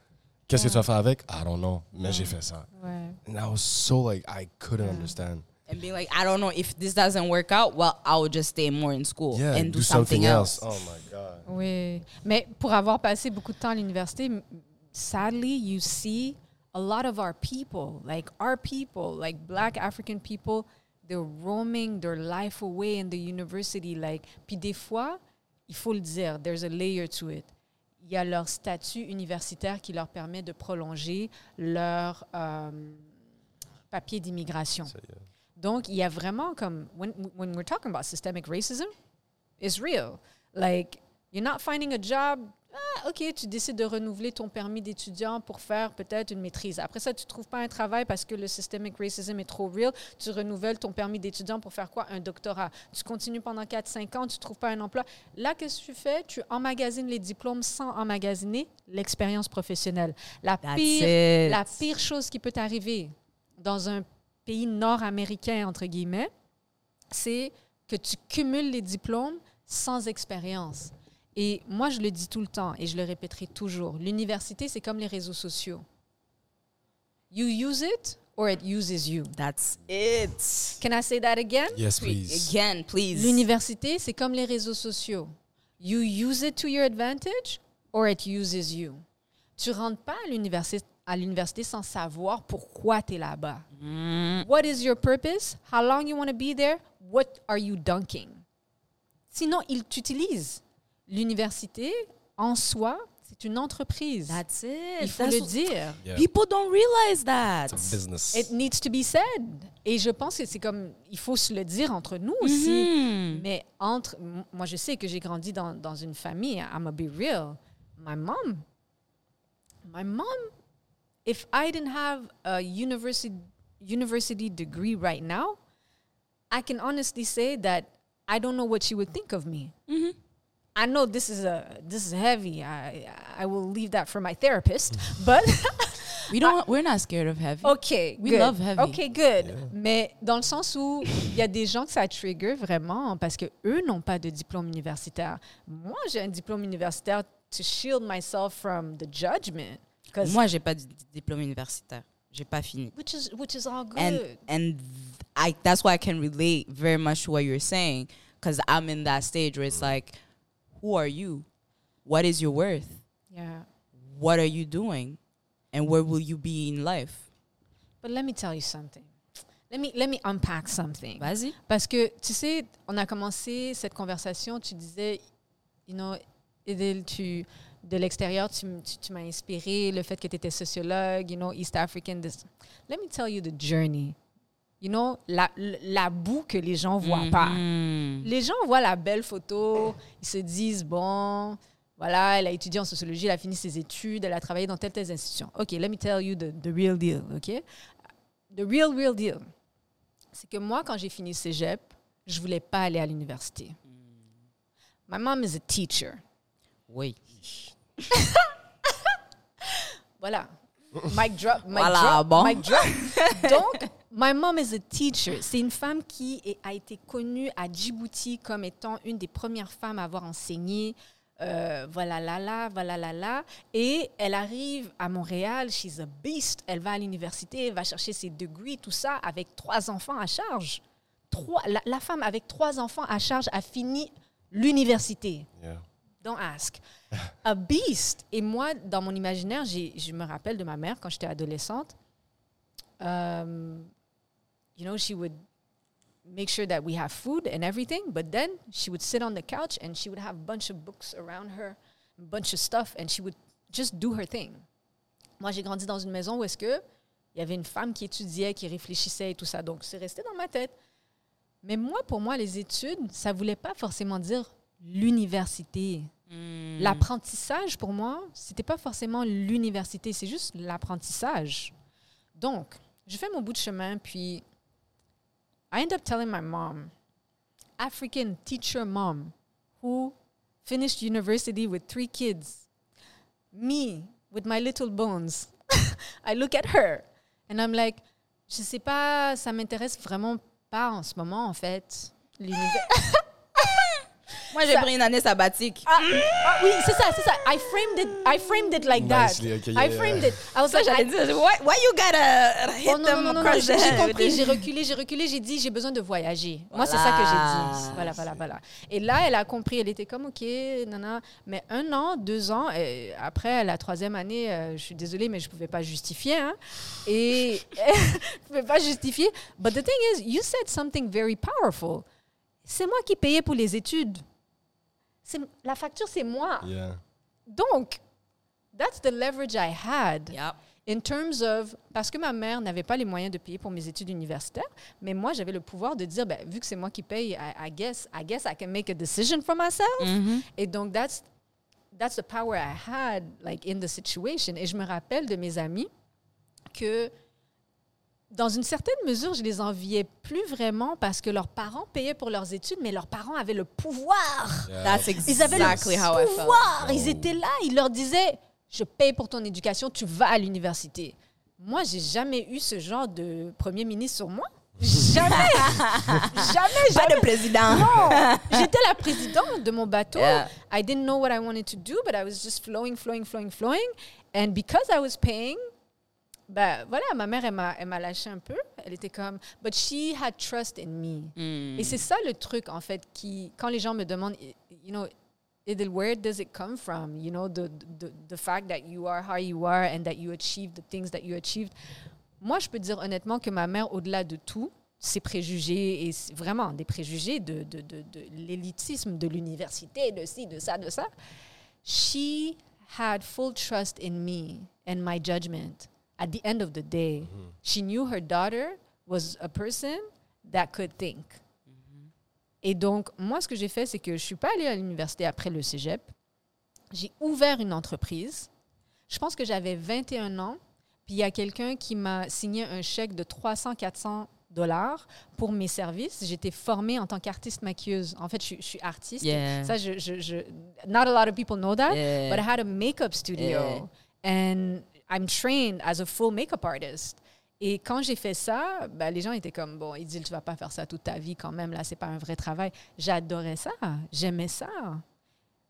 Qu'est-ce que tu vas mm. faire avec? I don't know, mais j'ai fait ça. Ouais. And I was so like, I couldn't Yeah. understand. And being like, I don't know if this doesn't work out. Well, I will just stay more in school Yeah, and do, something, else. Oh my God. Oui, mais pour avoir passé beaucoup de temps à l'université, m- sadly, you see a lot of our people, like our people, like black African people, they're roaming their life away in the university. Like, puis des fois, il faut le dire, there's a layer to it. Il y a leur statut universitaire qui leur permet de prolonger leur euh, papier d'immigration. Donc, il y a vraiment comme, when, when we're talking about systemic racism, it's real. Like, you're not finding a job. Ah, OK, tu décides de renouveler ton permis d'étudiant pour faire peut-être une maîtrise. Après ça, tu ne trouves pas un travail parce que le systemic racism est trop real. Tu renouvelles ton permis d'étudiant pour faire quoi? Un doctorat. Tu continues pendant 4-5 ans, tu ne trouves pas un emploi. Là, qu'est-ce que tu fais? Tu emmagasines les diplômes sans emmagasiner l'expérience professionnelle. La That's pire, it. la pire chose qui peut t'arriver dans un pays nord-américain, entre guillemets, c'est que tu cumules les diplômes sans expérience. Et moi, je le dis tout le temps et je le répéterai toujours. L'université, c'est comme les réseaux sociaux. You use it or it uses you. That's it. Can I say that again? Yes, please. Again, please. L'université, c'est comme les réseaux sociaux. You use it to your advantage or it uses you. Tu rentres pas à l'université à l'université sans savoir pourquoi tu es là-bas. What is your purpose? How long you want to be there? What are you dunking? Sinon, ils t'utilisent. L'université, en soi, c'est une entreprise. That's it. Il faut That's le dire. Yeah. People don't realize that. It's a business. It needs to be said. Et je pense que c'est comme, il faut se le dire entre nous aussi. Mhm. Mais entre, moi je sais que j'ai grandi dans, dans une famille, I'm gonna be real. My mom, my mom, if I didn't have a university, university degree right now, I can honestly say that I don't know what she would think of me. I know this is a this is heavy. I I will leave that for my therapist, but We don't. we're not scared of heavy. OK, We good. love heavy. OK, good. Mais dans le sens où il y a des gens que ça trigger vraiment parce que eux n'ont pas de diplôme universitaire. Moi, j'ai un diplôme universitaire to shield myself from the judgment. 'Cause- Moi, j'ai pas de diplôme universitaire. J'ai pas fini. which is which is all good. and and I that's why I can relate very much to what you're saying because I'm in that stage where it's mm. like, who are you? What is your worth? yeah. What are you doing? And where will you be in life? But let me tell you something. Let me let me unpack something. Vas-y. Parce que, tu sais, on a commencé cette conversation, tu disais, you know, Idil, tu, de l'extérieur, tu, tu, tu m'as inspiré, le fait que tu étais sociologue, you know, East African. This. Let me tell you the journey. You know, la, la boue que les gens voient pas. Mhm. Les gens voient la belle photo, ils se disent, bon, voilà, elle a étudié en sociologie, elle a fini ses études, elle a travaillé dans telle, telle institution. OK, let me tell you the, the real deal, OK? The real, real deal. C'est que moi, quand j'ai fini cégep, je voulais pas aller à l'université. My mom is a teacher. Oui. Voilà. Mic drop, mic Voilà, drop, bon. mic drop. Donc, my mom is a teacher. C'est une femme qui est- a été connue à Djibouti comme étant une des premières femmes à avoir enseigné. euh, voilà, là, là, voilà, là, là. Et elle arrive à Montréal, she's a beast. Elle va à l'université, elle va chercher ses degrees, tout ça, avec trois enfants à charge. Trois, la, la femme avec trois enfants à charge a fini l'université. Yeah. Don't ask. A beast. Et moi, dans mon imaginaire, je me rappelle de ma mère quand j'étais adolescente. um, you know, she would make sure that we have food and everything. But then she would sit on the couch and she would have a bunch of books around her, a bunch of stuff, and she would just do her thing. Moi, j'ai grandi dans une maison où est-ce que il y avait une femme qui étudiait, qui réfléchissait et tout ça. Donc, c'est resté dans ma tête. Mais moi, pour moi, les études, ça voulait pas forcément dire l'université. Mm. L'apprentissage, pour moi, c'était pas forcément l'université, c'est juste l'apprentissage. Donc, je fais mon bout de chemin, puis I end up telling my mom, African teacher mom, who finished university with three kids, me with my little bones. I look at her and I'm like, je sais pas, ça m'intéresse vraiment pas en ce moment, en fait. L'univers. Moi, j'ai Ça- pris une année sabbatique. Ah, ah, oui, c'est ça, c'est ça. I framed it, I framed it like Nicely, that. okay, I framed it. I was Ça, like, j'allais I- dire, why, why you gotta hit Oh non, them non, non, non, across j'ai compris, it? j'ai reculé, j'ai reculé, j'ai dit, j'ai besoin de voyager. Moi, c'est ça que j'ai dit. Voilà. Voilà, voilà, voilà. Et là, elle a compris, elle était comme, OK, nana. Mais un an, deux ans, euh, après la troisième année, euh, je suis désolée, mais je ne pouvais pas justifier. hein. Et je ne pouvais pas justifier. But the thing is, you said something very powerful. C'est moi qui payais pour les études. La facture, c'est moi. Yeah. Donc, that's the leverage I had Yep. in terms of parce que ma mère n'avait pas les moyens de payer pour mes études universitaires, mais moi j'avais le pouvoir de dire ben, vu que c'est moi qui paye, I, I guess I guess I can make a decision for myself. Mhm. Et donc that's that's the power I had like in the situation. Et je me rappelle de mes amis que dans une certaine mesure, je les enviais plus vraiment parce que leurs parents payaient pour leurs études, mais leurs parents avaient le pouvoir. Yeah. That's Ils avaient exactly le how I felt. pouvoir. Ils étaient là. Ils leur disaient Je paye pour ton éducation, tu vas à l'université. Moi, j'ai jamais eu ce genre de premier ministre sur moi. Jamais. jamais, Pas jamais. de président. Non. J'étais la présidente de mon bateau. Yeah. I didn't know what I wanted to do, but I was just flowing, flowing, flowing, flowing. And because I was paying, ben voilà, ma mère, elle m'a, lâché un peu. Elle était comme, but she had trust in me. Mm. Et c'est ça le truc, en fait, qui, quand les gens me demandent, you know, Idil, where does it come from? You know, the, the, the fact that you are how you are and that you achieved the things that you achieved. Moi, je peux dire honnêtement que ma mère, au-delà de tout, ses préjugés, et vraiment des préjugés de, de, de, de l'élitisme de l'université, de ci, de ça, de ça, she had full trust in me and my judgment. At the end of the day, she knew her daughter was a person that could think. Et donc, moi, ce que j'ai fait, c'est que je suis pas allée à l'université après le cégep. J'ai ouvert une entreprise. Je pense que j'avais 21 ans. Puis il y a quelqu'un qui m'a signé un chèque de 300-400 dollars pour mes services. J'étais formée en tant qu'artiste maquilleuse. En fait, je, suis- je suis artiste. Yeah. Ça, je, je, je- not a lot of people know that, Yeah. but I had a makeup studio. And I'm trained as a full makeup artist. Et quand j'ai fait ça, ben, les gens étaient comme, bon, ils disent, tu vas pas faire ça toute ta vie quand même, là, c'est pas un vrai travail. J'adorais ça, j'aimais ça.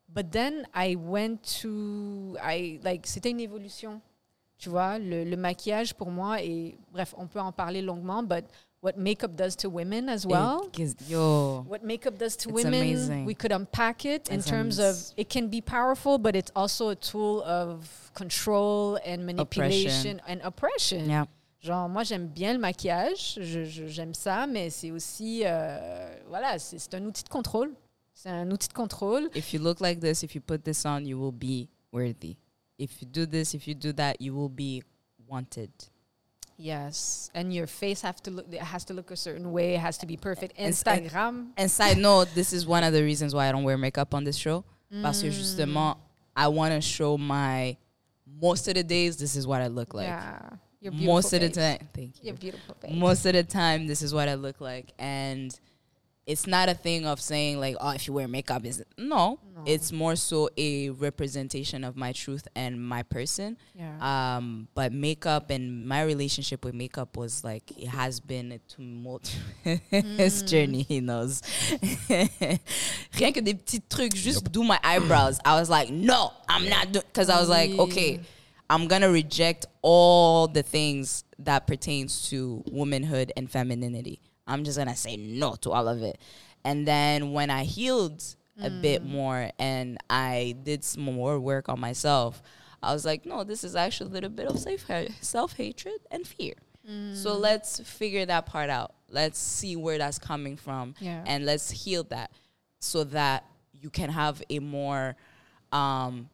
But then I went to, I, like, c'était une évolution. Tu vois, le, maquillage pour moi, et bref, on peut en parler longuement, but what makeup does to women as well. Gives- yo. What makeup does to women, amazing. we could unpack it in It's terms amaz- of it can be powerful, but it's also a tool of control and manipulation and oppression. Yeah. Genre, moi, j'aime bien le maquillage, je- je- j'aime ça, mais c'est aussi, euh, voilà, c'est c'est un outil de contrôle. C'est un outil de contrôle. If you look like this, if you put this on, you will be worthy. If you do this, if you do that, you will be wanted. Yes, and your face have to look, it has to look a certain way, it has to be perfect. And- Instagram. And side note, this is one of the reasons why I don't wear makeup on this show. Parce que Mm. justement, I want to show my most of the days this is what I look like. yeah, your beautiful most of the face. time, thank you. Your beautiful face. Most of the time, this is what I look like, and it's not a thing of saying like, oh, if you wear makeup, is no. No. It's more so a representation of my truth and my person. yeah. Um, but makeup and my relationship with makeup was like it has been a tumultuous journey. He knows. Rien que des petits trucs, just do my eyebrows. I was like, no, I'm not doing because I was like, okay, I'm gonna reject all the things that pertains to womanhood and femininity. I'm just gonna say no to all of it. And then when I healed a bit more and I did some more work on myself, I was like, no, this is actually a little bit of self self hatred and fear. So let's figure that part out. Let's see where that's coming from Yeah. and let's heal that so that you can have a more um,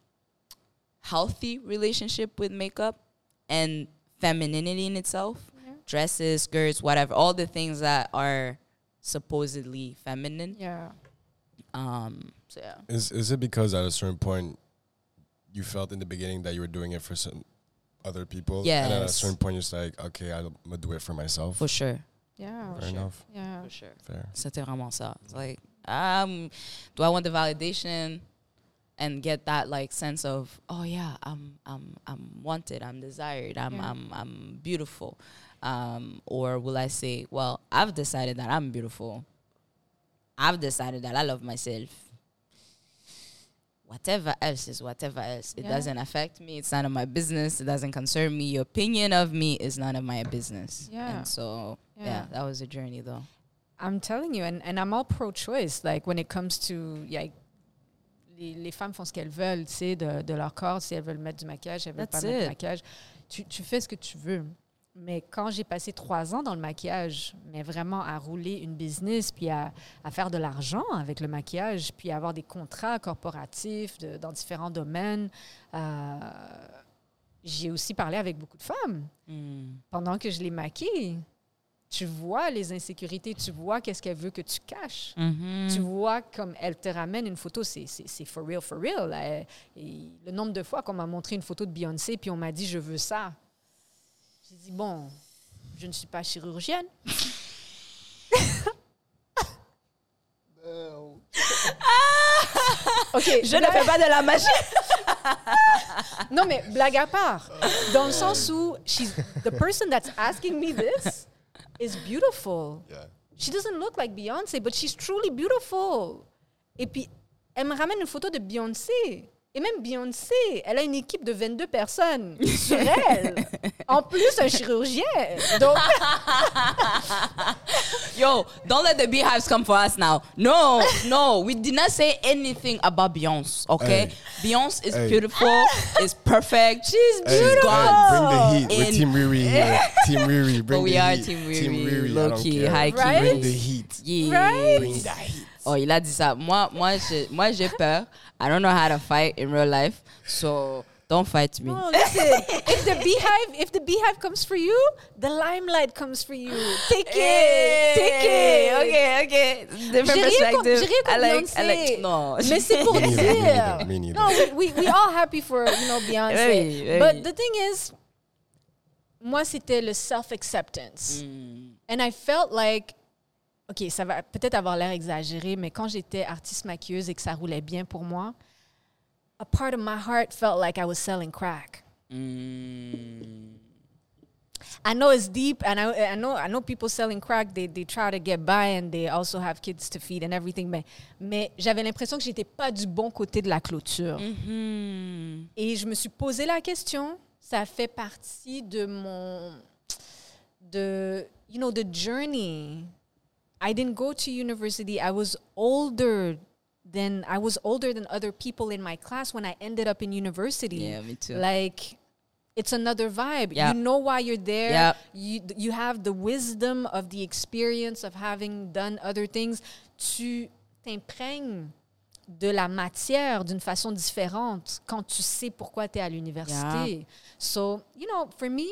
healthy relationship with makeup and femininity in itself. Dresses, skirts, whatever, all the things that are supposedly feminine. Yeah. Um, so yeah. Is is it because at a certain point you felt in the beginning that you were doing it for some other people? Yeah. And at a certain point you're just like, okay, I'm gonna do it for myself. For sure. Yeah. Fair enough. Yeah. For sure. Fair. C'était vraiment ça. It's like, um, do I want the validation and get that like sense of, oh yeah, I'm I'm I'm wanted, I'm desired, I'm Yeah. I'm I'm beautiful, um, or will I say, well, I've decided that I'm beautiful. I've decided that I love myself. Whatever else is whatever else. It Yeah. doesn't affect me. It's none of my business. It doesn't concern me. Your opinion of me is none of my business. Yeah. And so, yeah, Yeah. that was a journey though. I'm telling you, and, and I'm all pro-choice. Like when it comes to, like, les, les femmes font ce qu'elles veulent, tu sais, de, de leur corps. Si elles veulent mettre du maquillage, elles veulent That's pas mettre it. du maquillage. Tu, tu fais ce que tu veux. Mais quand j'ai passé trois ans dans le maquillage, mais vraiment à rouler une business, puis à, à faire de l'argent avec le maquillage, puis à avoir des contrats corporatifs de- dans différents domaines, euh, j'ai aussi parlé avec beaucoup de femmes Mm. pendant que je les maquille. Tu vois les insécurités, tu vois qu'est-ce qu'elle veut que tu caches. Mhm. Tu vois comme elle te ramène une photo, c'est for real, for real. Et le nombre de fois qu'on m'a montré une photo de Beyoncé, puis on m'a dit, je veux ça. J'ai dit, bon, je ne suis pas chirurgienne. OK, Je ne fais pas de la magie. Non, mais blague à part. Dans le sens où she's, the person that's asking me this is beautiful. Yeah. She doesn't look like Beyoncé, but she's truly beautiful. Et puis, elle me ramène une photo de Beyoncé. Et même Beyoncé, elle a une équipe de 22 personnes sur elle. En plus, un chirurgien. Donc, Yo, don't let the beehives come for us now. No, no, we did not say anything about Beyonce, okay? Hey. Beyonce is Hey. beautiful, is perfect. she's beautiful. hey, bring the heat with Team Riri here. Team Riri, bring But we the are heat. Team Team Riri, Riri, I low key, high key. Right? Bring the heat. Yeah. Right? Bring the heat. Oh, il a dit ça. Moi, moi, je, moi, j'ai peur. I don't know how to fight in real life, so don't fight me. No, listen. if the beehive, if the beehive comes for you, the limelight comes for you. Take it, take it. Okay, okay. Different J'ai rien contre- perspective. j'ai rien I like, I Beyoncé. like, no. Mais c'est pour Me dire. neither, me neither. No, we, we, we all happy for, you know, Beyoncé. Hey, hey. But the thing is, moi, c'était le self-acceptance. Mm. And I felt like, OK, ça va peut-être avoir l'air exagéré, mais quand j'étais artiste maquilleuse et que ça roulait bien pour moi, a part of my heart felt like I was selling crack. Mm. I know it's deep, and I, I know I know people selling crack. They they try to get by, and they also have kids to feed and everything. Mais mais j'avais l'impression que j'étais pas du bon côté de la clôture. Mhm. Et je me suis posé la question. Ça fait partie de mon de you know the journey. I didn't go to university. I was older than I was older than other people in my class when I ended up in university. Yeah, me too. Like it's another vibe. Yeah. You know why you're there. Yeah. You you have the wisdom of the experience of having done other things. Tu t'imprègnes de la matière d'une façon différente quand tu sais pourquoi tu es à l'université. So, you know, for me,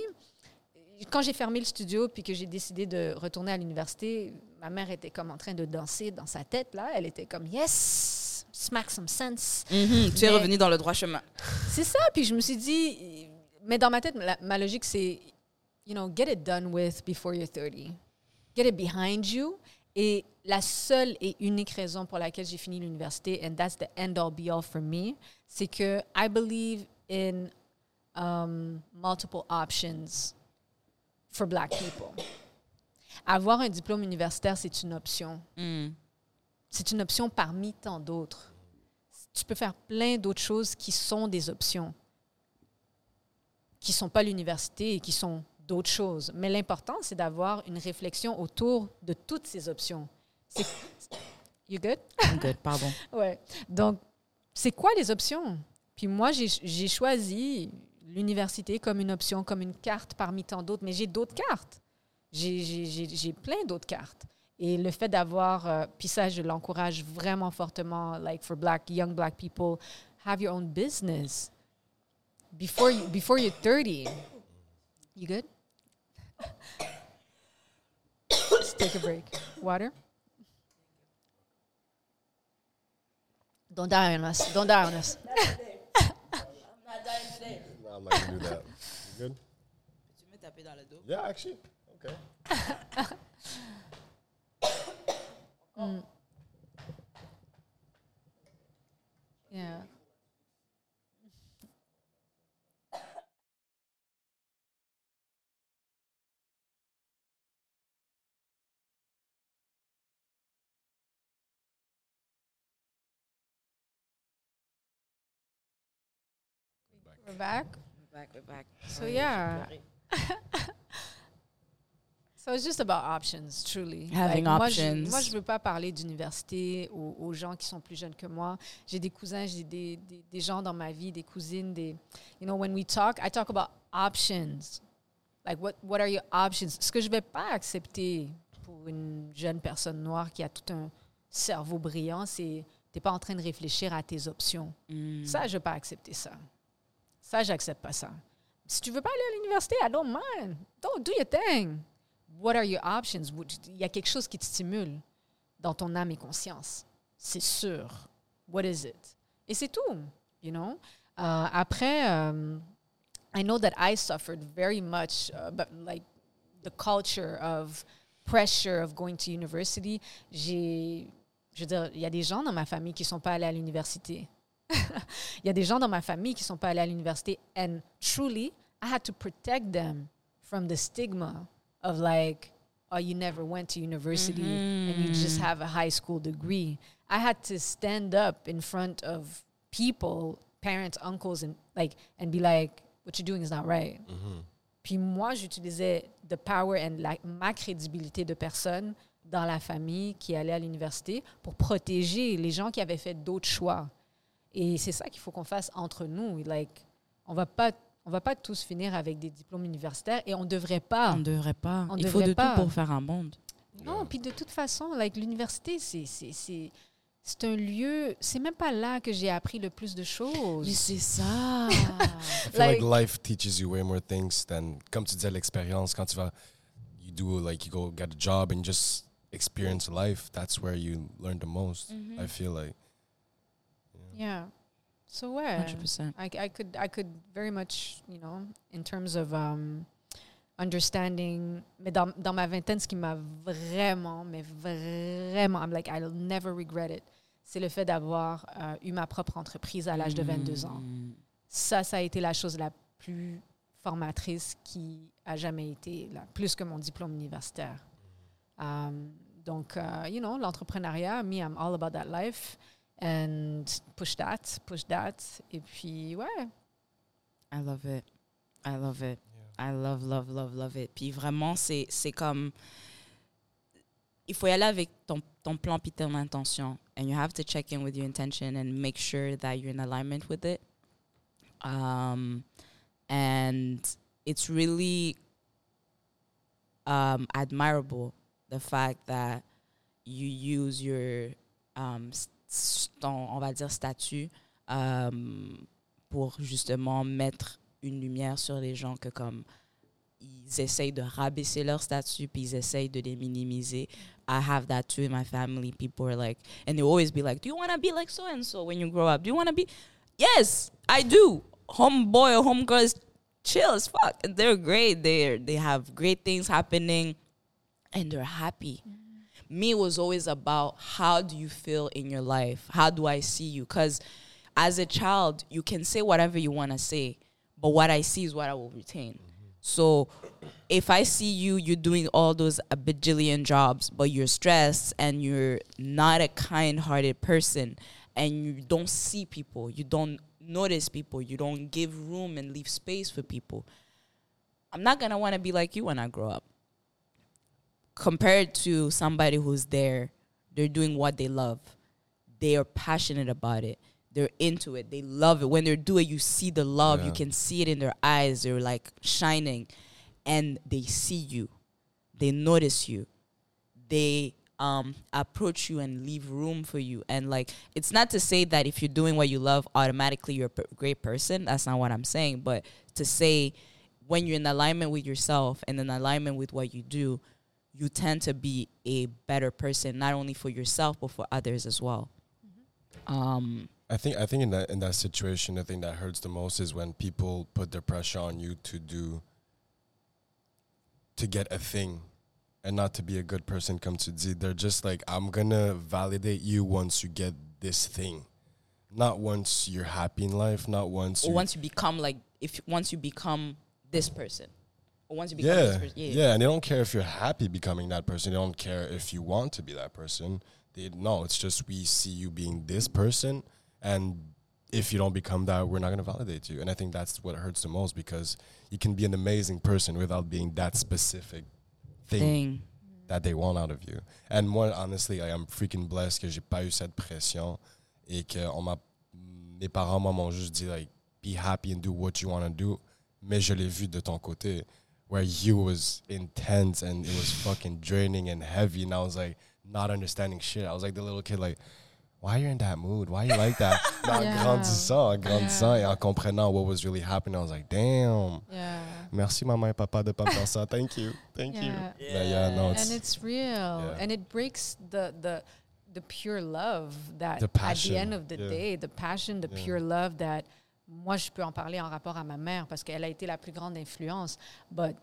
quand j'ai fermé le studio puis que j'ai décidé de retourner à l'université, ma mère était comme en train de danser dans sa tête là, elle était comme yes, smack some sense. Mhm, Tu es revenu dans le droit chemin. C'est ça, puis je me suis dit, mais dans ma tête, la- ma logique, c'est, you know, get it done with before you're 30. Get it behind you. Et la seule et unique raison pour laquelle j'ai fini l'université, and that's the end all be all for me, c'est que I believe in um, multiple options for black people. Avoir un diplôme universitaire, c'est une option. Mm. C'est une option parmi tant d'autres. Tu peux faire plein d'autres choses qui sont des options, qui ne sont pas l'université et qui sont d'autres choses. Mais l'important, c'est d'avoir une réflexion autour de toutes ces options. You good? I'm good, pardon. Ouais. Donc, c'est quoi les options? Puis moi, j'ai choisi l'université comme une option, comme une carte parmi tant d'autres, mais j'ai d'autres cartes. J'ai- J'ai j'ai- j'ai plein d'autres cartes. Et le fait d'avoir, euh, puis ça, je l'encourage vraiment fortement, like for black, young black people, have your own business before you, before you're 30. You good? Let's take a break. Water? Don't die on us. Don't die on us. No, I'm not gonna do that. You good? Tu me taper dans le dos? Yeah, actually. Okay. Mm. Yeah. We're back. We're back, we're back. So yeah. So it's just about options, truly. Having je- options. moi, je veux pas parler d'université aux, aux gens qui sont plus jeunes que moi. J'ai des cousins, j'ai des, des, des gens dans ma vie, des cousines, des... You know, when we talk, I talk about options. Like, what, what are your options? Ce que je vais pas accepter pour une jeune personne noire qui a tout un cerveau brillant, c'est... T'es pas en train de réfléchir à tes options. Mm. Ça, je vais pas accepter ça. Ça, j'accepte pas ça. Si tu veux pas aller à l'université, I don't mind. Don't do your thing. What are your options? Il y a quelque chose qui te stimule dans ton âme et conscience. C'est sûr. What is it? Et c'est tout, you know? Euh, après, euh, I know that I suffered very much, uh, but like the culture of pressure of going to university. J'ai, je veux dire, il y a des gens dans ma famille qui sont pas allés à l'université. Il y a des gens dans ma famille qui sont pas allés à l'université. And truly, I had to protect them from the stigma of like, oh, you never went to university and you just have a high school degree. I had to stand up in front of people, parents, uncles, and like, and be like, what you're doing is not right. Puis moi, j'utilisais the power and la, ma crédibilité de personne dans la famille qui allait à l'université pour protéger les gens qui avaient fait d'autres choix. Et c'est ça qu'il faut qu'on fasse entre nous. Like, on va pas, on va pas tous finir avec des diplômes universitaires et on devrait pas. On devrait pas. On Il faut devrait de pas. tout pour faire un monde. Non, puis de toute façon, like, l'université, c'est, c'est, c'est, c'est un lieu. C'est même pas là que j'ai appris le plus de choses. Mais c'est ça. I feel like, Like- life teaches you way more things than, comme tu disais, l'expérience. Quand tu vas, you do, like, you go get a job and just experience life, that's where you learn the most. Mm-hmm. I feel like. Yeah. So ouais. 100%. I, I could I could very much you know in terms of um, understanding mais dans, dans ma vingtaine ce qui m'a vraiment mais vraiment I'm like I'll never regret it c'est le fait d'avoir euh, eu ma propre entreprise à l'âge de 22 ans Mm. ça ça a été la chose la plus formatrice qui a jamais été là plus que mon diplôme universitaire Um, donc euh, you know l'entrepreneuriat me I'm all about that life and push that push that et puis ouais I love it. I love it. I love, love, love, love it. Puis vraiment, c'est c'est comme. Il faut y aller avec ton, ton plan puis ton intention. And you have to check in with your intention and make sure that you're in alignment with it. Um, and it's really um, admirable the fact that you use your, um, s- s- ton, on va dire, statut um, pour justement mettre une lumière sur les gens que comme ils essayent de rabaisser leur statut puis ils essayent de les minimiser. I have that too in my family. People are like, and they always be like, "Do you want to be like so and so when you grow up? Do you want to be?" Yes, I do. Homeboy or homegirl is chill as fuck, they're great. They they have great things happening, and they're happy. Me was always about how do you feel in your life? How do I see you? Because as a child, you can say whatever you want to say, but what I see is what I will retain. So if I see you, you're doing all those a bajillion jobs, but you're stressed and you're not a kind hearted person and you don't see people, you don't notice people, you don't give room and leave space for people, I'm not going to want to be like you when I grow up. Compared to somebody who's there, they're doing what they love, they are passionate about it, they're into it. They love it. When they do it, you see the love. You can see it in their eyes. They're like shining, and they see you. They notice you. They um approach you and leave room for you. And like, it's not to say that if you're doing what you love, automatically you're a great person. That's not what I'm saying. But to say when you're in alignment with yourself and in alignment with what you do, you tend to be a better person, not only for yourself but for others as well. Um, I think I think in that in that situation, the thing that hurts the most is when people put the pressure on you to do to get a thing and not to be a good person come to D. They're just like, I'm gonna validate you once you get this thing. Not once you're happy in life, not once or you once you become like, if once you become this person, or once you become this yeah, person, yeah, and they don't care if you're happy becoming that person. They don't care if you want to be that person. They no, it's just we see you being this person, and if you don't become that, we're not gonna validate you. And I think that's what hurts the most because you can be an amazing person without being that specific thing, thing. that they want out of you. And moi, honestly, I am freaking blessed que j'ai pas eu cette pression et que on m'a, mes parents moi, m'ont juste dit like be happy and do what you want to do. Mais je l'ai vu de ton côté where you was intense and it was fucking draining and heavy and I was like not understanding shit. I was like the little kid like why are you in that mood? Why are you like that? Mais Yeah. grandissant, en grandissant et en comprenant what was really happening, I was like, damn. Yeah. Merci maman et papa de pas faire ça. Thank you. Thank you. Yeah. Yeah, no, it's, and it's real Yeah. and it breaks the the the pure love that The at the end of the yeah. day the passion the Yeah. pure love that moi je peux en parler en rapport à ma mère parce qu'elle a été la plus grande influence but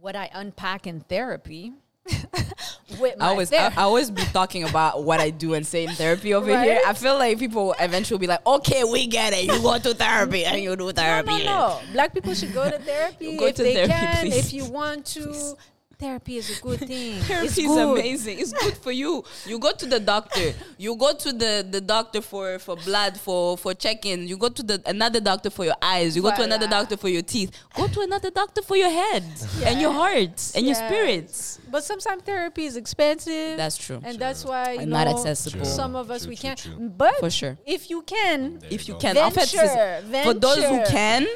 what I unpack in therapy with I always, I, I always be talking about what I do and say in therapy over Right? here. I feel like people eventually be like, okay, we get it. You go to therapy and you do therapy. no, no. no. Black people should go to therapy go if to they therapy, can. please. If you want to, therapy is a good thing. Therapy it's is good. amazing. It's good for you. You go to the doctor. You go to the, the doctor for, for blood, for, for check-in. You go to the another doctor for your eyes. You go to another doctor for your teeth. Go to another doctor for your head and your heart and your spirits. But sometimes therapy is expensive. That's true. and that's why you And know, not accessible. True. Some of us True, we can't. true. But For sure. if you can, There If you go. can. En fait, c'est- venture, for those who can,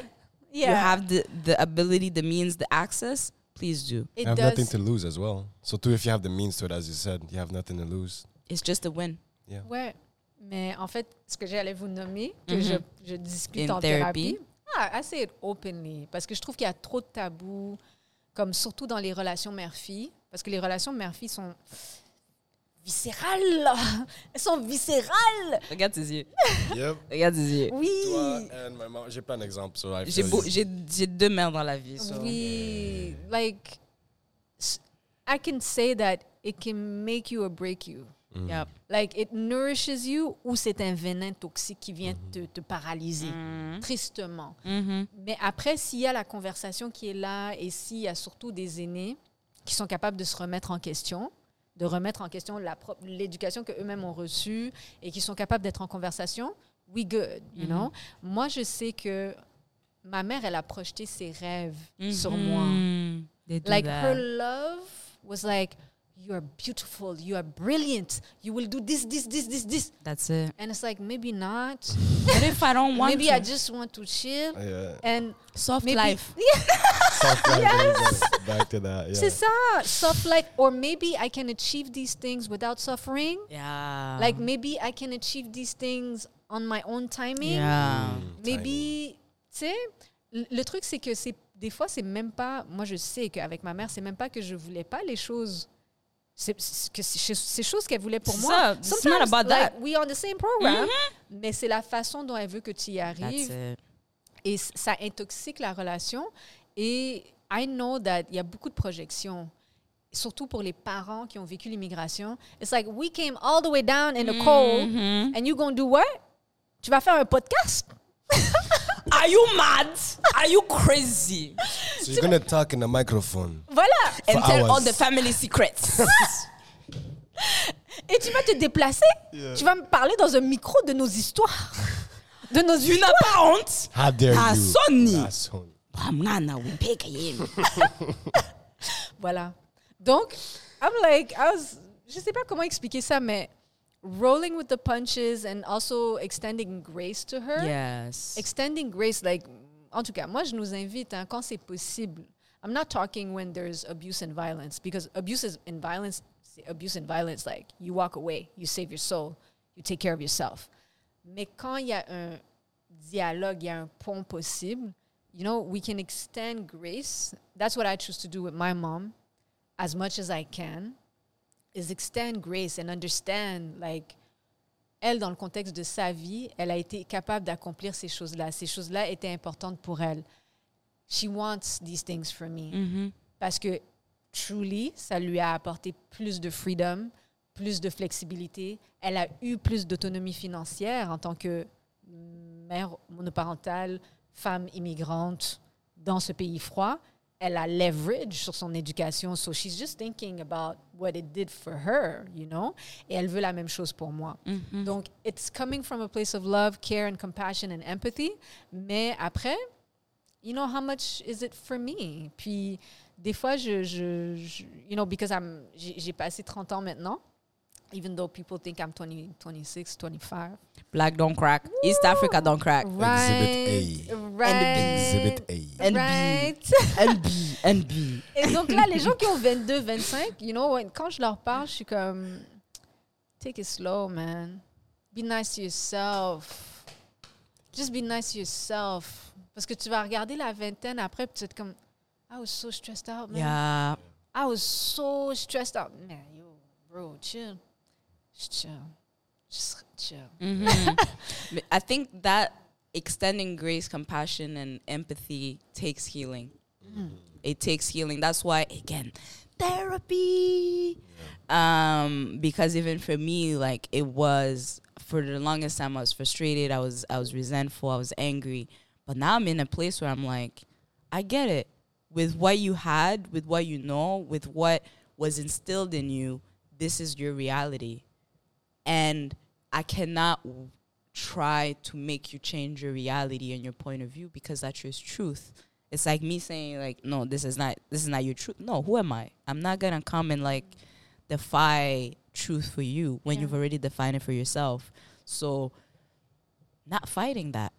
yeah, you have the, the ability, the means, the access, please do. it You have does. nothing to lose as well. So too, if you have the means to it, as you said, you have nothing to lose. It's just a win. Yeah. Ouais. Mais en fait, ce que j'allais vous nommer, que je, je discute In en therapy. thérapie, ah, I say it openly, parce que je trouve qu'il y a trop de tabous, comme surtout dans les relations mère-fille, parce que les relations mère-fille sont viscérales. Elles sont viscérales. Regarde tes yeux. Yep. Regarde tes yeux. Oui. Toi and my mom, j'ai plein d'exemples. So I J'ai beau- j'ai j'ai deux mères dans la vie. so- We like I can say that it can make you or break you. Mm. Yep. Like it nourishes you ou c'est un venin toxique qui vient Mm-hmm. te, te paralyser Mhm. tristement. Mhm. Mais après s'il y a la conversation qui est là et s'il y a surtout des aînés qui sont capables de se remettre en question, de remettre en question l'éducation que eux-mêmes ont reçue et qui sont capables d'être en conversation, we good, you know? Moi je sais que ma mère elle a projeté ses rêves sur moi. They like her love was like you are beautiful you are brilliant you will do this this this this this That's it. and it's like maybe not What if I don't want maybe to? i just want to chill Yeah. and Soft maybe life. Soft go. Back to that. Yeah. c'est ça soft life or maybe i can achieve these things without suffering Yeah. like maybe i can achieve these things on my own timing Yeah. Mm, maybe tu sais le le truc c'est que c'est des fois c'est même pas moi je sais qu'avec ma mère c'est même pas que je voulais pas les choses c'est c'est choses qu'elle voulait pour moi ça. It's not about like, that. we on the same program mais c'est la façon dont elle veut que tu y arrives et ça intoxique la relation et I know that il y a beaucoup de projections surtout pour les parents qui ont vécu l'immigration it's like we came all the way down in the cold Mhm. and you gonna do what? Tu vas faire un podcast? Are you mad? Are you crazy? So you're gonna talk in the microphone. voilà And For tell all hours. the family secrets. Et tu vas te déplacer. Tu vas me parler dans un micro de nos histoires. De nos tu histoires. n'as pas honte? How dare Ah, you? Sonny. Ah, Sonny. Mwana, we pick him. Voilà. Donc, I'm like, I was, je sais pas comment expliquer ça, mais rolling with the punches and also extending grace to her. Yes. Extending grace, like, en tout cas, moi, je nous invite, hein, quand c'est possible. I'm not talking when there's abuse and violence, because abuse and violence, abuse and violence, like, you walk away, you save your soul, you take care of yourself. Mais quand il y a un dialogue, il y a un pont possible, you know, we can extend grace. That's what I choose to do with my mom as much as I can, is extend grace and understand, like, elle, dans le contexte de sa vie, elle a été capable d'accomplir ces choses-là. Ces choses-là étaient importantes pour elle. She wants these things for me. Mhm. Parce que, truly, ça lui a apporté plus de freedom, plus de flexibilité. Elle a eu plus d'autonomie financière en tant que mère monoparentale, femme immigrante dans ce pays froid. Elle a leverage sur son éducation. So she's just thinking about what it did for her, you know? Et elle veut la même chose pour moi. Mhm. Donc, it's coming from a place of love, care, and compassion and empathy. Mais après, you know, how much is it for me? Puis, des fois, je, je, je- you know, because j'ai passé 30 ans maintenant, even though people think I'm 20, 26, 25. Black don't crack. East Africa don't crack. Right. A. Right. Exhibit A. NB. Right. NB. NB. Et donc là, les gens qui ont 22, 25, you know, when- quand je leur parle, je suis comme, take it slow, man. Be nice to yourself. Just be nice to yourself. Parce que tu vas regarder la vingtaine après, puis tu vas être comme, I was so stressed out, man. Yeah. I was so stressed out. Man, yo, bro, chill. Just chill. Just chill. Mhm. I think that extending grace, compassion, and empathy takes healing. It takes healing. That's why, again, therapy. Um, because even for me, like it was for the longest time, I was frustrated. I was I was resentful. I was angry. But now I'm in a place where I'm like, I get it. With what you had, with what you know, with what was instilled in you, this is your reality and I cannot w- try to make you change your reality and your point of view because that's your truth. It's like me saying like, no, this is not this is not your truth. No, who am I? I'm not gonna come and like defy truth for you when Yeah. you've already defined it for yourself. So not fighting that.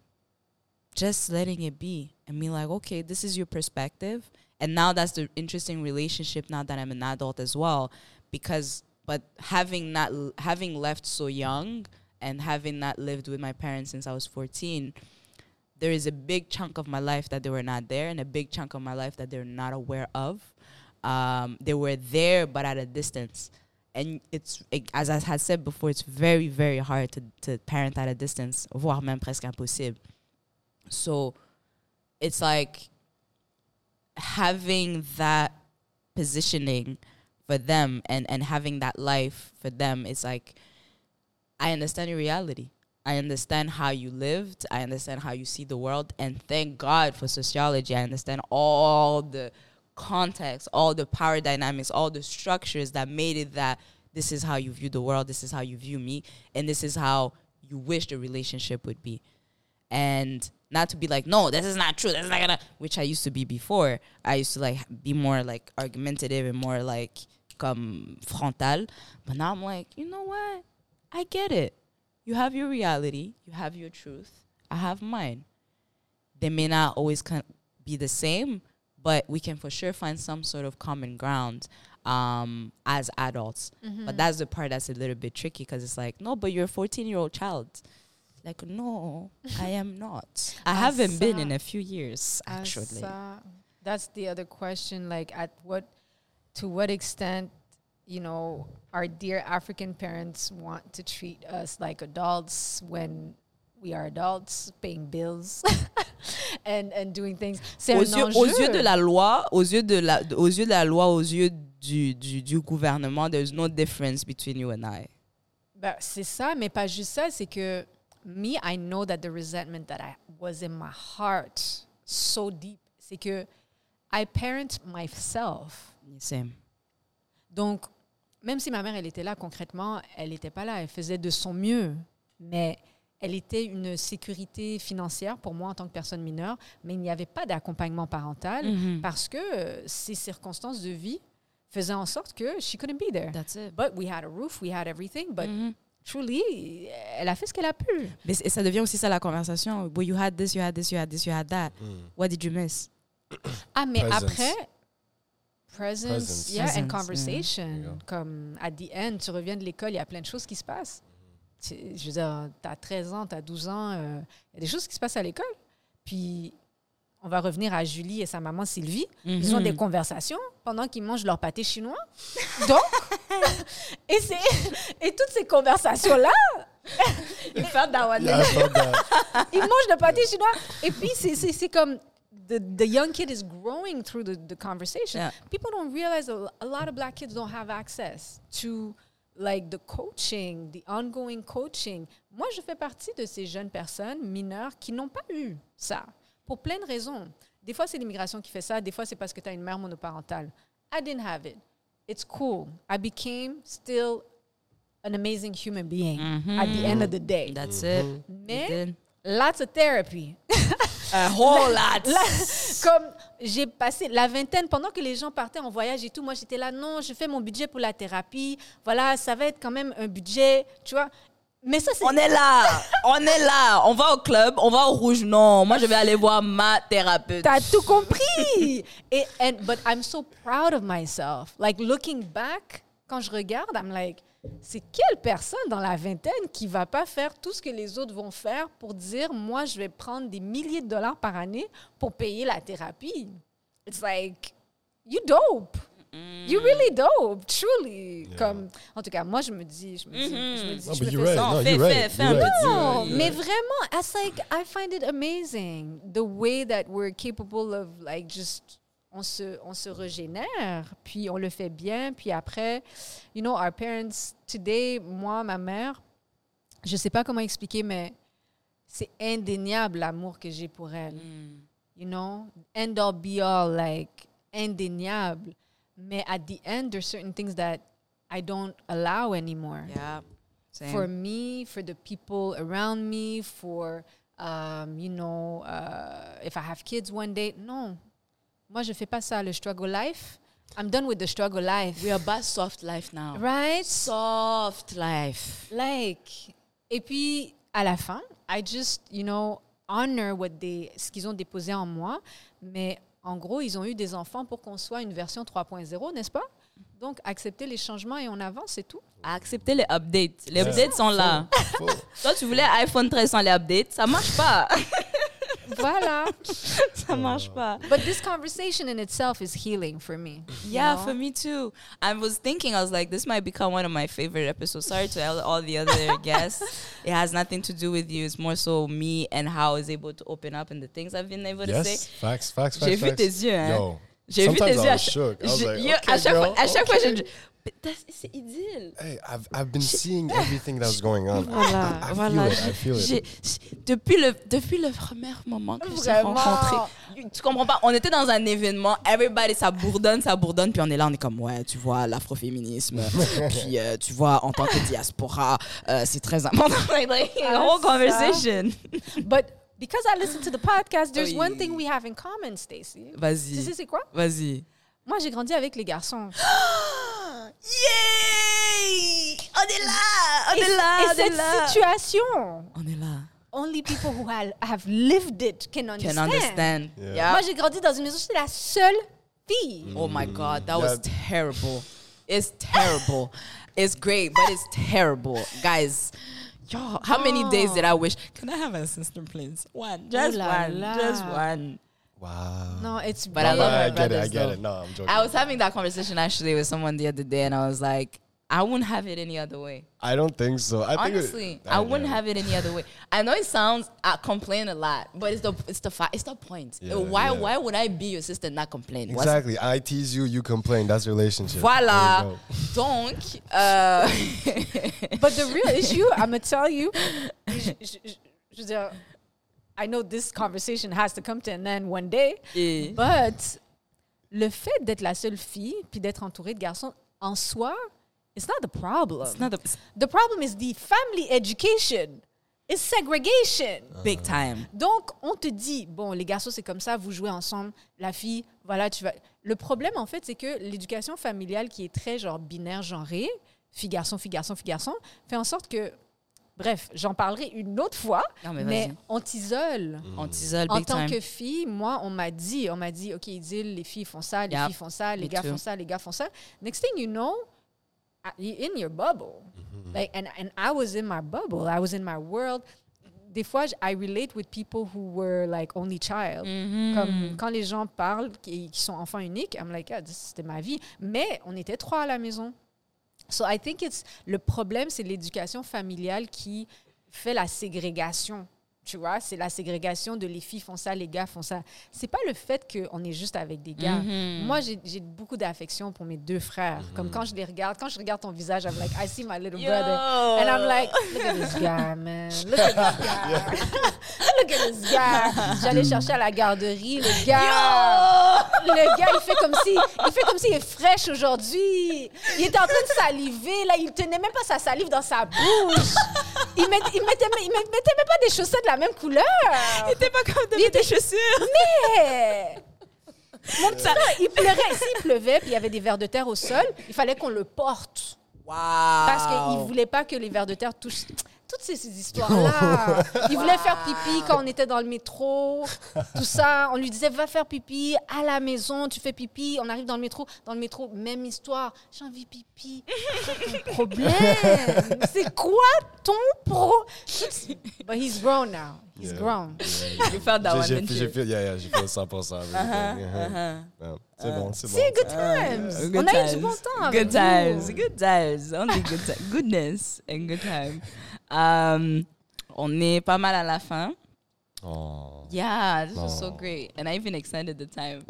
Just letting it be and be like, okay, this is your perspective. And now that's the interesting relationship now that I'm an adult as well. Because but having not having left so young and having not lived with my parents since I was 14, there is a big chunk of my life that they were not there and a big chunk of my life that they're not aware of. Um, they were there but at a distance. And it's it, as I had said before, it's very very hard to to parent at a distance, voire même presque impossible. So it's like having that positioning for them and and having that life for them it's like i understand your reality. I understand how you lived. I understand how you see the world. And thank god for sociology. I understand all the context all the power dynamics all the structures that made it that this is how you view the world this is how you view me and this is how you wish the relationship would be. And not to be like no this is not true. This is not gonna which i used to be before. I used to like be more like argumentative and more like comme frontal. But now i'm like you know what? I get it. You have your reality. You have your truth. I have mine. They may not always con- be the same but we can for sure find some sort of common ground um, as adults. But that's the part that's a little bit tricky because it's like no but you're a 14 year old child. Like no i am not. I haven't been in a few years actually. That's the other question. Like, at what, to what extent, you know, our dear African parents want to treat us like adults when we are adults, paying bills and and doing things. C'est aux yeux, aux yeux de la loi, aux yeux de la, aux yeux de la loi, aux yeux du, du, du gouvernement, there's no difference between you and I. Ben, c'est ça, mais pas juste ça, c'est que me, I know that the resentment that I was in my heart so deep, c'est que I parent myself. Same. Donc, même si ma mère, elle était là concrètement, elle n'était pas là, elle faisait de son mieux, mais elle était une sécurité financière pour moi en tant que personne mineure, mais il n'y avait pas d'accompagnement parental Mhm. parce que euh, ces circonstances de vie faisaient en sorte que she couldn't be there. That's it. But we had a roof, we had everything, but Mhm. truly, elle a fait ce qu'elle a pu. Mais ça devient aussi ça la conversation. Well, you had this, you had this, you had this, you had that. What did you miss? Ah, mais Presence. après, presence, Presence. yeah, Presence, and conversation. Comme, at the end, tu reviens de l'école, il y a plein de choses qui se passent. Tu- Je veux dire, tu as 13 ans, tu as 12 ans, euh, il y a des choses qui se passent à l'école. Puis, on va revenir à Julie et sa maman Sylvie. Ils ont Mhm. des conversations pendant qu'ils mangent leur pâté chinois. Donc, et, c'est- et toutes ces conversations-là, ils. Ils mangent le pâté chinois. Et puis, c'est- c'est c'est comme the, the young kid is growing through the, the conversation. Yeah. People don't realize a, a lot of black kids don't have access to like the coaching, the ongoing coaching. Moi, je fais partie de ces jeunes personnes mineures qui n'ont pas eu ça pour plein de raisons. Des fois, c'est l'immigration qui fait ça. Des fois, c'est parce que tu as une mère monoparentale. I didn't have it. It's cool. I became still an amazing human being mm-hmm. at the end of the day. That's it. Mais You did. Lots of therapy. A whole lot. Comme j'ai passé la vingtaine, pendant que les gens partaient en voyage et tout, moi j'étais là, non, je fais mon budget pour la thérapie. Voilà, ça va être quand même un budget, tu vois. Mais ça, c'est. On est là, on est là. On va au club, on va au rouge. Non, moi je vais aller voir ma thérapeute. T'as tout compris. et, and, but I'm so proud of myself. Like, looking back, quand je regarde, I'm like, c'est quelle personne dans la vingtaine qui va pas faire tout ce que les autres vont faire pour dire, moi, je vais prendre des milliers de dollars par année pour payer la thérapie? It's like, you dope. You really dope, truly. Comme, en tout cas, moi, je me dis, je me dis, je me dis, No, je but me fais right. ça. No, Fais- you're fais- right. fais You're un right. petit- Non, mais vraiment, it's like I find it amazing the way that we're capable of like just on se on se régénère, puis on le fait bien, puis après, you know, our parents today, moi, ma mère, je sais pas comment expliquer, mais c'est indéniable l'amour que j'ai pour elle. You know, end all be all, like indéniable. Mais at the end, there's certain things that I don't allow anymore Yeah. Same. for me, for the people around me, for, um, you know, uh, if I have kids one day. Non. Moi, je fais pas ça, le struggle life. I'm done with the struggle life. We are about soft life now. Right? Soft life. Like, et puis, à la fin, I just, you know, honor what they, ce qu'ils ont déposé en moi. Mais en gros, ils ont eu des enfants pour qu'on soit une version 3.0, n'est-ce pas? Donc, accepter les changements et on avance, c'est tout. Accepter les updates. Les updates sont là. Toi, tu voulais iPhone 13 sans les updates. Ça marche pas. Voilà. ça marche oh. pas. But this conversation in itself is healing for me. you Yeah, know? for me too. I was thinking, I was like, this might become one of my favorite episodes. Sorry to all, all the other guests. It has nothing to do with you. It's more so me and how I was able to open up and the things I've been able to say. facts, facts, facts. J'ai vu tes yeux, hein. Yo, J'ai vu tes sometimes yeux. I à was shook. I was je- like, yo, à okay, chaque fois, à chaque fois, c'est idylle. Hey, I've, I've been seeing everything that was going on. Voilà, I, I, I voilà. feel it. I feel it. J'ai- j'ai- depuis le depuis le premier moment que Vraiment. rencontré, tu comprends pas, on était dans un événement, everybody ça bourdonne, ça bourdonne, puis on est là, on est comme ouais, tu vois l'afroféminisme, puis euh, tu vois en tant que diaspora, euh, c'est très important. like, a whole conversation. But because I listen to the podcast, there's Oui. one thing we have in common, Stacy. Tu sais Vas-y, c'est quoi? vas-y. Moi, j'ai grandi avec les garçons. Yay! On est là, on Et, est là, et on est cette là. situation, On est là. only people who have, have lived it can understand. Can understand. Yeah. Yeah. Moi, j'ai grandi dans une maison, j'étais la seule fille. Mm. Oh my God, that was terrible. It's terrible. it's great, but it's terrible. Guys, yo, how many oh. days did I wish? Can I have a sister, please? One. Just la one. la. Just one. Wow. No, it's But I big. love I my get it. I get though. it. No, I'm joking. I was having that conversation actually with someone the other day, and I was like, I wouldn't have it any other way. I don't think so. I think Honestly, it, I wouldn't have it any other way. I know it sounds I complain a lot, but it's the it's the fa- it's the point. Yeah, uh, why yeah. why would I be your sister and not complain? What's- Exactly. I tease you, you complain. That's relationship. Voilà. There you go. Donc, euh, But the real issue, I'm gonna tell you, je, je- je- je veux dire, I know this conversation has to come to an end one day, Et- but le fait d'être la seule fille puis d'être entourée de garçons en soi, it's not the problem. it's not a the problem is the family education. It's segregation. big time. Donc, on te dit, bon, les garçons, c'est comme ça, vous jouez ensemble. La fille, voilà, tu vas. Le problème, en fait, c'est que l'éducation familiale qui est très, genre, binaire, genrée, fille garçon, fille garçon, fille garçon, fait en sorte que, bref, j'en parlerai une autre fois, Non, mais on t'isole. On t'isole En tant time. que fille, moi, on m'a dit, on m'a dit, OK, Idil, les filles font ça, les Yep. filles font ça, les Me gars too. font ça, les gars font ça. Next thing you know, you're in your bubble. Like, and, and I was in my bubble. I was in my world. Des fois, I relate with people who were like only child. Mhm. Comme quand les gens parlent qui, qui sont enfants uniques, I'm like, ah, this- c'était ma vie. Mais on était trois à la maison. So I think it's le problème, c'est l'éducation familiale qui fait la ségrégation. Tu vois, c'est la ségrégation de les filles font ça, les gars font ça. C'est pas le fait qu'on est juste avec des gars. Mhm. Moi, j'ai beaucoup d'affection pour mes deux frères. Comme quand je les regarde, quand je regarde ton visage, I'm like, I see my little Yo! brother. And I'm like, look at this guy, man. Look at this guy. look at this guy. J'allais chercher à la garderie, le gars. Le gars, il fait comme si, il fait comme s'il est fraîche aujourd'hui. Il était en train de saliver, là, il tenait même pas sa salive dans sa bouche. Il, met, il, mettait, il met- mettait même pas des chaussettes de la même couleur. T'es pas comme de Il mettre était- tes chaussures. Mais mon petit frère, il pleurait. S'il pleuvait, puis il y avait des vers de terre au sol, il fallait qu'on le porte. Wow. Parce qu'il ne voulait pas que les vers de terre touchent. Toutes ces, ces histoires-là. Il voulait faire pipi quand on était dans le métro. Tout ça. On lui disait, va faire pipi à la maison, tu fais pipi. On arrive dans le métro. Dans le métro, même histoire. J'ai envie de pipi. C'est quoi ton problème? C'est quoi ton pro... But he's grown now. He's Yeah. grown. You felt that one, didn't j'ai you? fait, yeah, yeah, j'ai fait 100%. avec Uh-huh, elle. uh-huh. Yeah. C'est bon, c'est bon. C'est good times. Good on a eu du times. bon temps Good vous. times, good times, only good times, goodness and good time. Um, on est pas mal à la fin. Oh. Yeah, this was so Oh. great, and I even extended the time.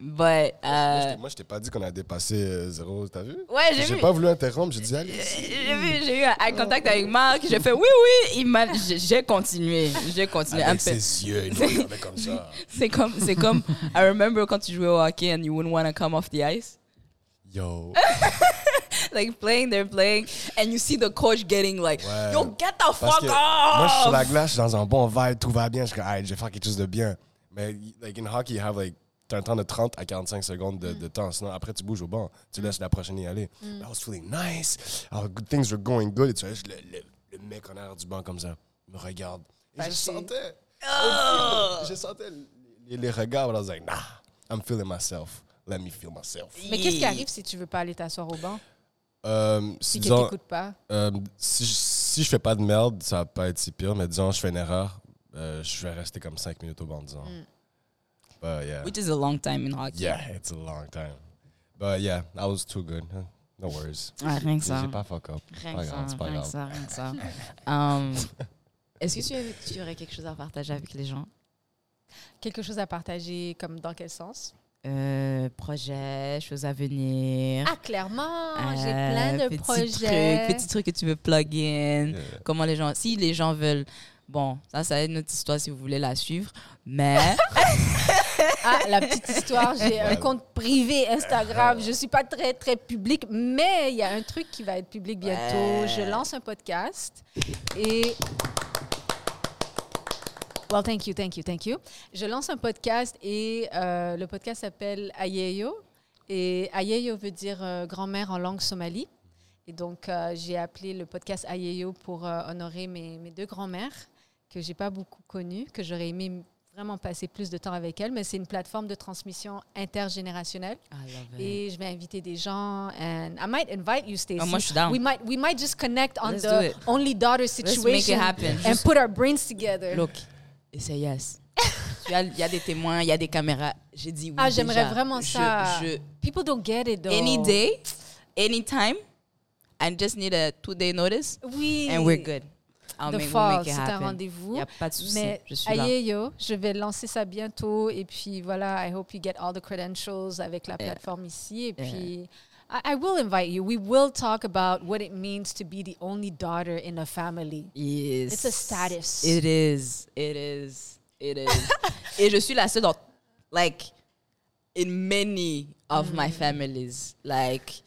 But Moi, je uh, t'ai- Moi, je t'ai pas dit qu'on a dépassé euh, zéro, t'as vu? ouais, j'ai J'ai vu. pas voulu interrompre, j'ai dit allez. J'ai vu, j'ai eu un eye contact avec Marc. J'ai fait oui, oui. Il j'ai j'ai continué, j'ai continué un Avec peu. ses yeux, il nous comme ça. C'est comme, c'est comme. I remember quand tu jouais au hockey and you wouldn't want to come off the ice. Yo. like playing, they're playing, and you see the coach getting like, Ouais. "Yo, get the Parce fuck off!" moi, je suis sur la glace, je suis dans un bon vibe, tout va bien. Je suis comme, Hey, je vais faire quelque chose de bien. Mais, like, in hockey, you have, like, t'as un temps de 30 à 45 secondes de, de temps. Sinon, après, tu bouges au banc. Tu laisses la prochaine y aller. I was feeling nice. Our good things were going good. Et tu vois, je- le, le, le mec en arrière du banc comme ça me regarde. Et je sentais, Oh. je sentais les, les regards. I was like, nah, I'm feeling myself. Let me feel myself. Mais qu'est-ce qui arrive si tu veux pas aller t'asseoir au banc? Euh, Si disons, t'écoutes pas? euh, si, je- si je fais pas de merde, ça va pas être si pire. Mais disons, je fais une erreur, euh, je vais rester comme 5 minutes au banc, disons. Mm. But yeah. Which is a long time in hockey. Yeah, it's a long time. But yeah, I was too good. Huh? No worries. Ah, rien que J'ai ça. j'ai pas fuck up. Rien que ça, rien que ça, rien que ça. Um, Est-ce que tu, avais- tu aurais quelque chose à partager avec les gens? Quelque chose à partager, comme dans quel sens? Euh, projets, choses à venir. Ah, clairement, j'ai Euh, plein de projets. Trucs, petits trucs que tu veux plug in. Yeah. Comment les gens, si les gens veulent, bon, ça, ça va être une autre histoire si vous voulez la suivre. Mais Ah, la petite histoire, j'ai un compte privé Instagram. Je suis pas très, très public, mais il y a un truc qui va être public bientôt. Ouais. Je lance un podcast et... Well, thank you, thank you, thank you. Je lance un podcast et euh, le podcast s'appelle Ayeyo. Et Ayeyo veut dire euh, grand-mère en langue somali. Et donc, euh, j'ai appelé le podcast Ayeyo pour honorer mes, mes deux grands-mères que j'ai pas beaucoup connues, que j'aurais aimé vraiment passer plus de temps avec elles. Mais c'est une plateforme de transmission intergénérationnelle. Et je vais inviter des gens. And I might invite you, Stacey. Ah, moi, je suis down. We might, we might just connect on Let's the only daughter Let's make it situation happen. and Juste- put our brains together. Look, et c'est yes. Il y, a, il y a des témoins, il y a des caméras. J'ai dit oui. Ah, j'aimerais vraiment Je- ça. je- People don't get it though. any day, anytime, I just need a two day notice Oui. and we're good. I'll The fall, c'est un. Il rendez-vous. n'y a pas de souci. Mais Je suis là. Ayeyo, je vais lancer ça bientôt. Et puis voilà, I hope you get all the credentials avec la Yeah. plateforme ici. Et Yeah. puis, I, I will invite you. We will talk about what it means to be the only daughter in a family. Yes. It's a status. It is. It is. It is. Et je suis la seule dans, like, in many of my families, like,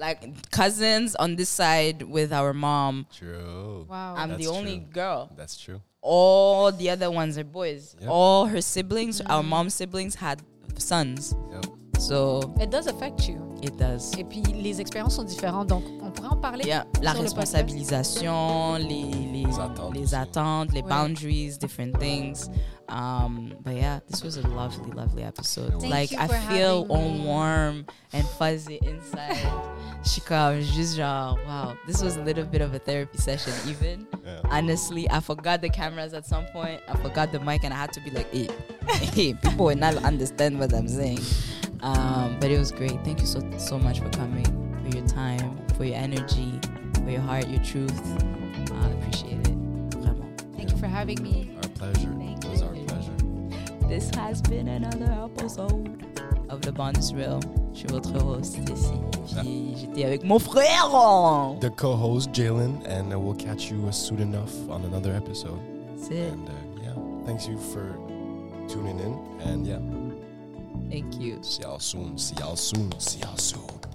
like cousins on this side with our mom. True. Wow. I'm the only true. girl. That's true. All the other ones are boys. Yep. All her siblings, our mm. mom's siblings, had sons. Yep. So It does affect you. It does. Et puis, les expériences sont différentes, donc on pourrait en parler. Yeah, la sur le podcast. responsabilisation, les, les, Les attentes les, aussi. attentes, les Ouais. boundaries, different things. Um, but yeah, this was a lovely, lovely episode. Thank like you I for feel all me. warm and fuzzy inside. Je suis comme juste genre, wow, this was a little bit of a therapy session even. Yeah. Honestly, I forgot the cameras at some point. I forgot the mic and I had to be like, hey, hey, people will not understand what I'm saying. Um, but it was great. Thank you so so much for coming, for your time, for your energy, for your heart, your truth. I appreciate it. Vraiment. Thank you for having me. Our pleasure. Thank It was our you. pleasure. This has been another episode of The Bond is Real. Je suis votre host, Stacy. J'ai- J'étais avec mon frère. The co-host Jalen, and uh, we'll catch you soon enough on another episode. That's it. And uh, yeah, thanks you for tuning in. And yeah, Thank you. see y'all soon. See y'all soon. See y'all soon.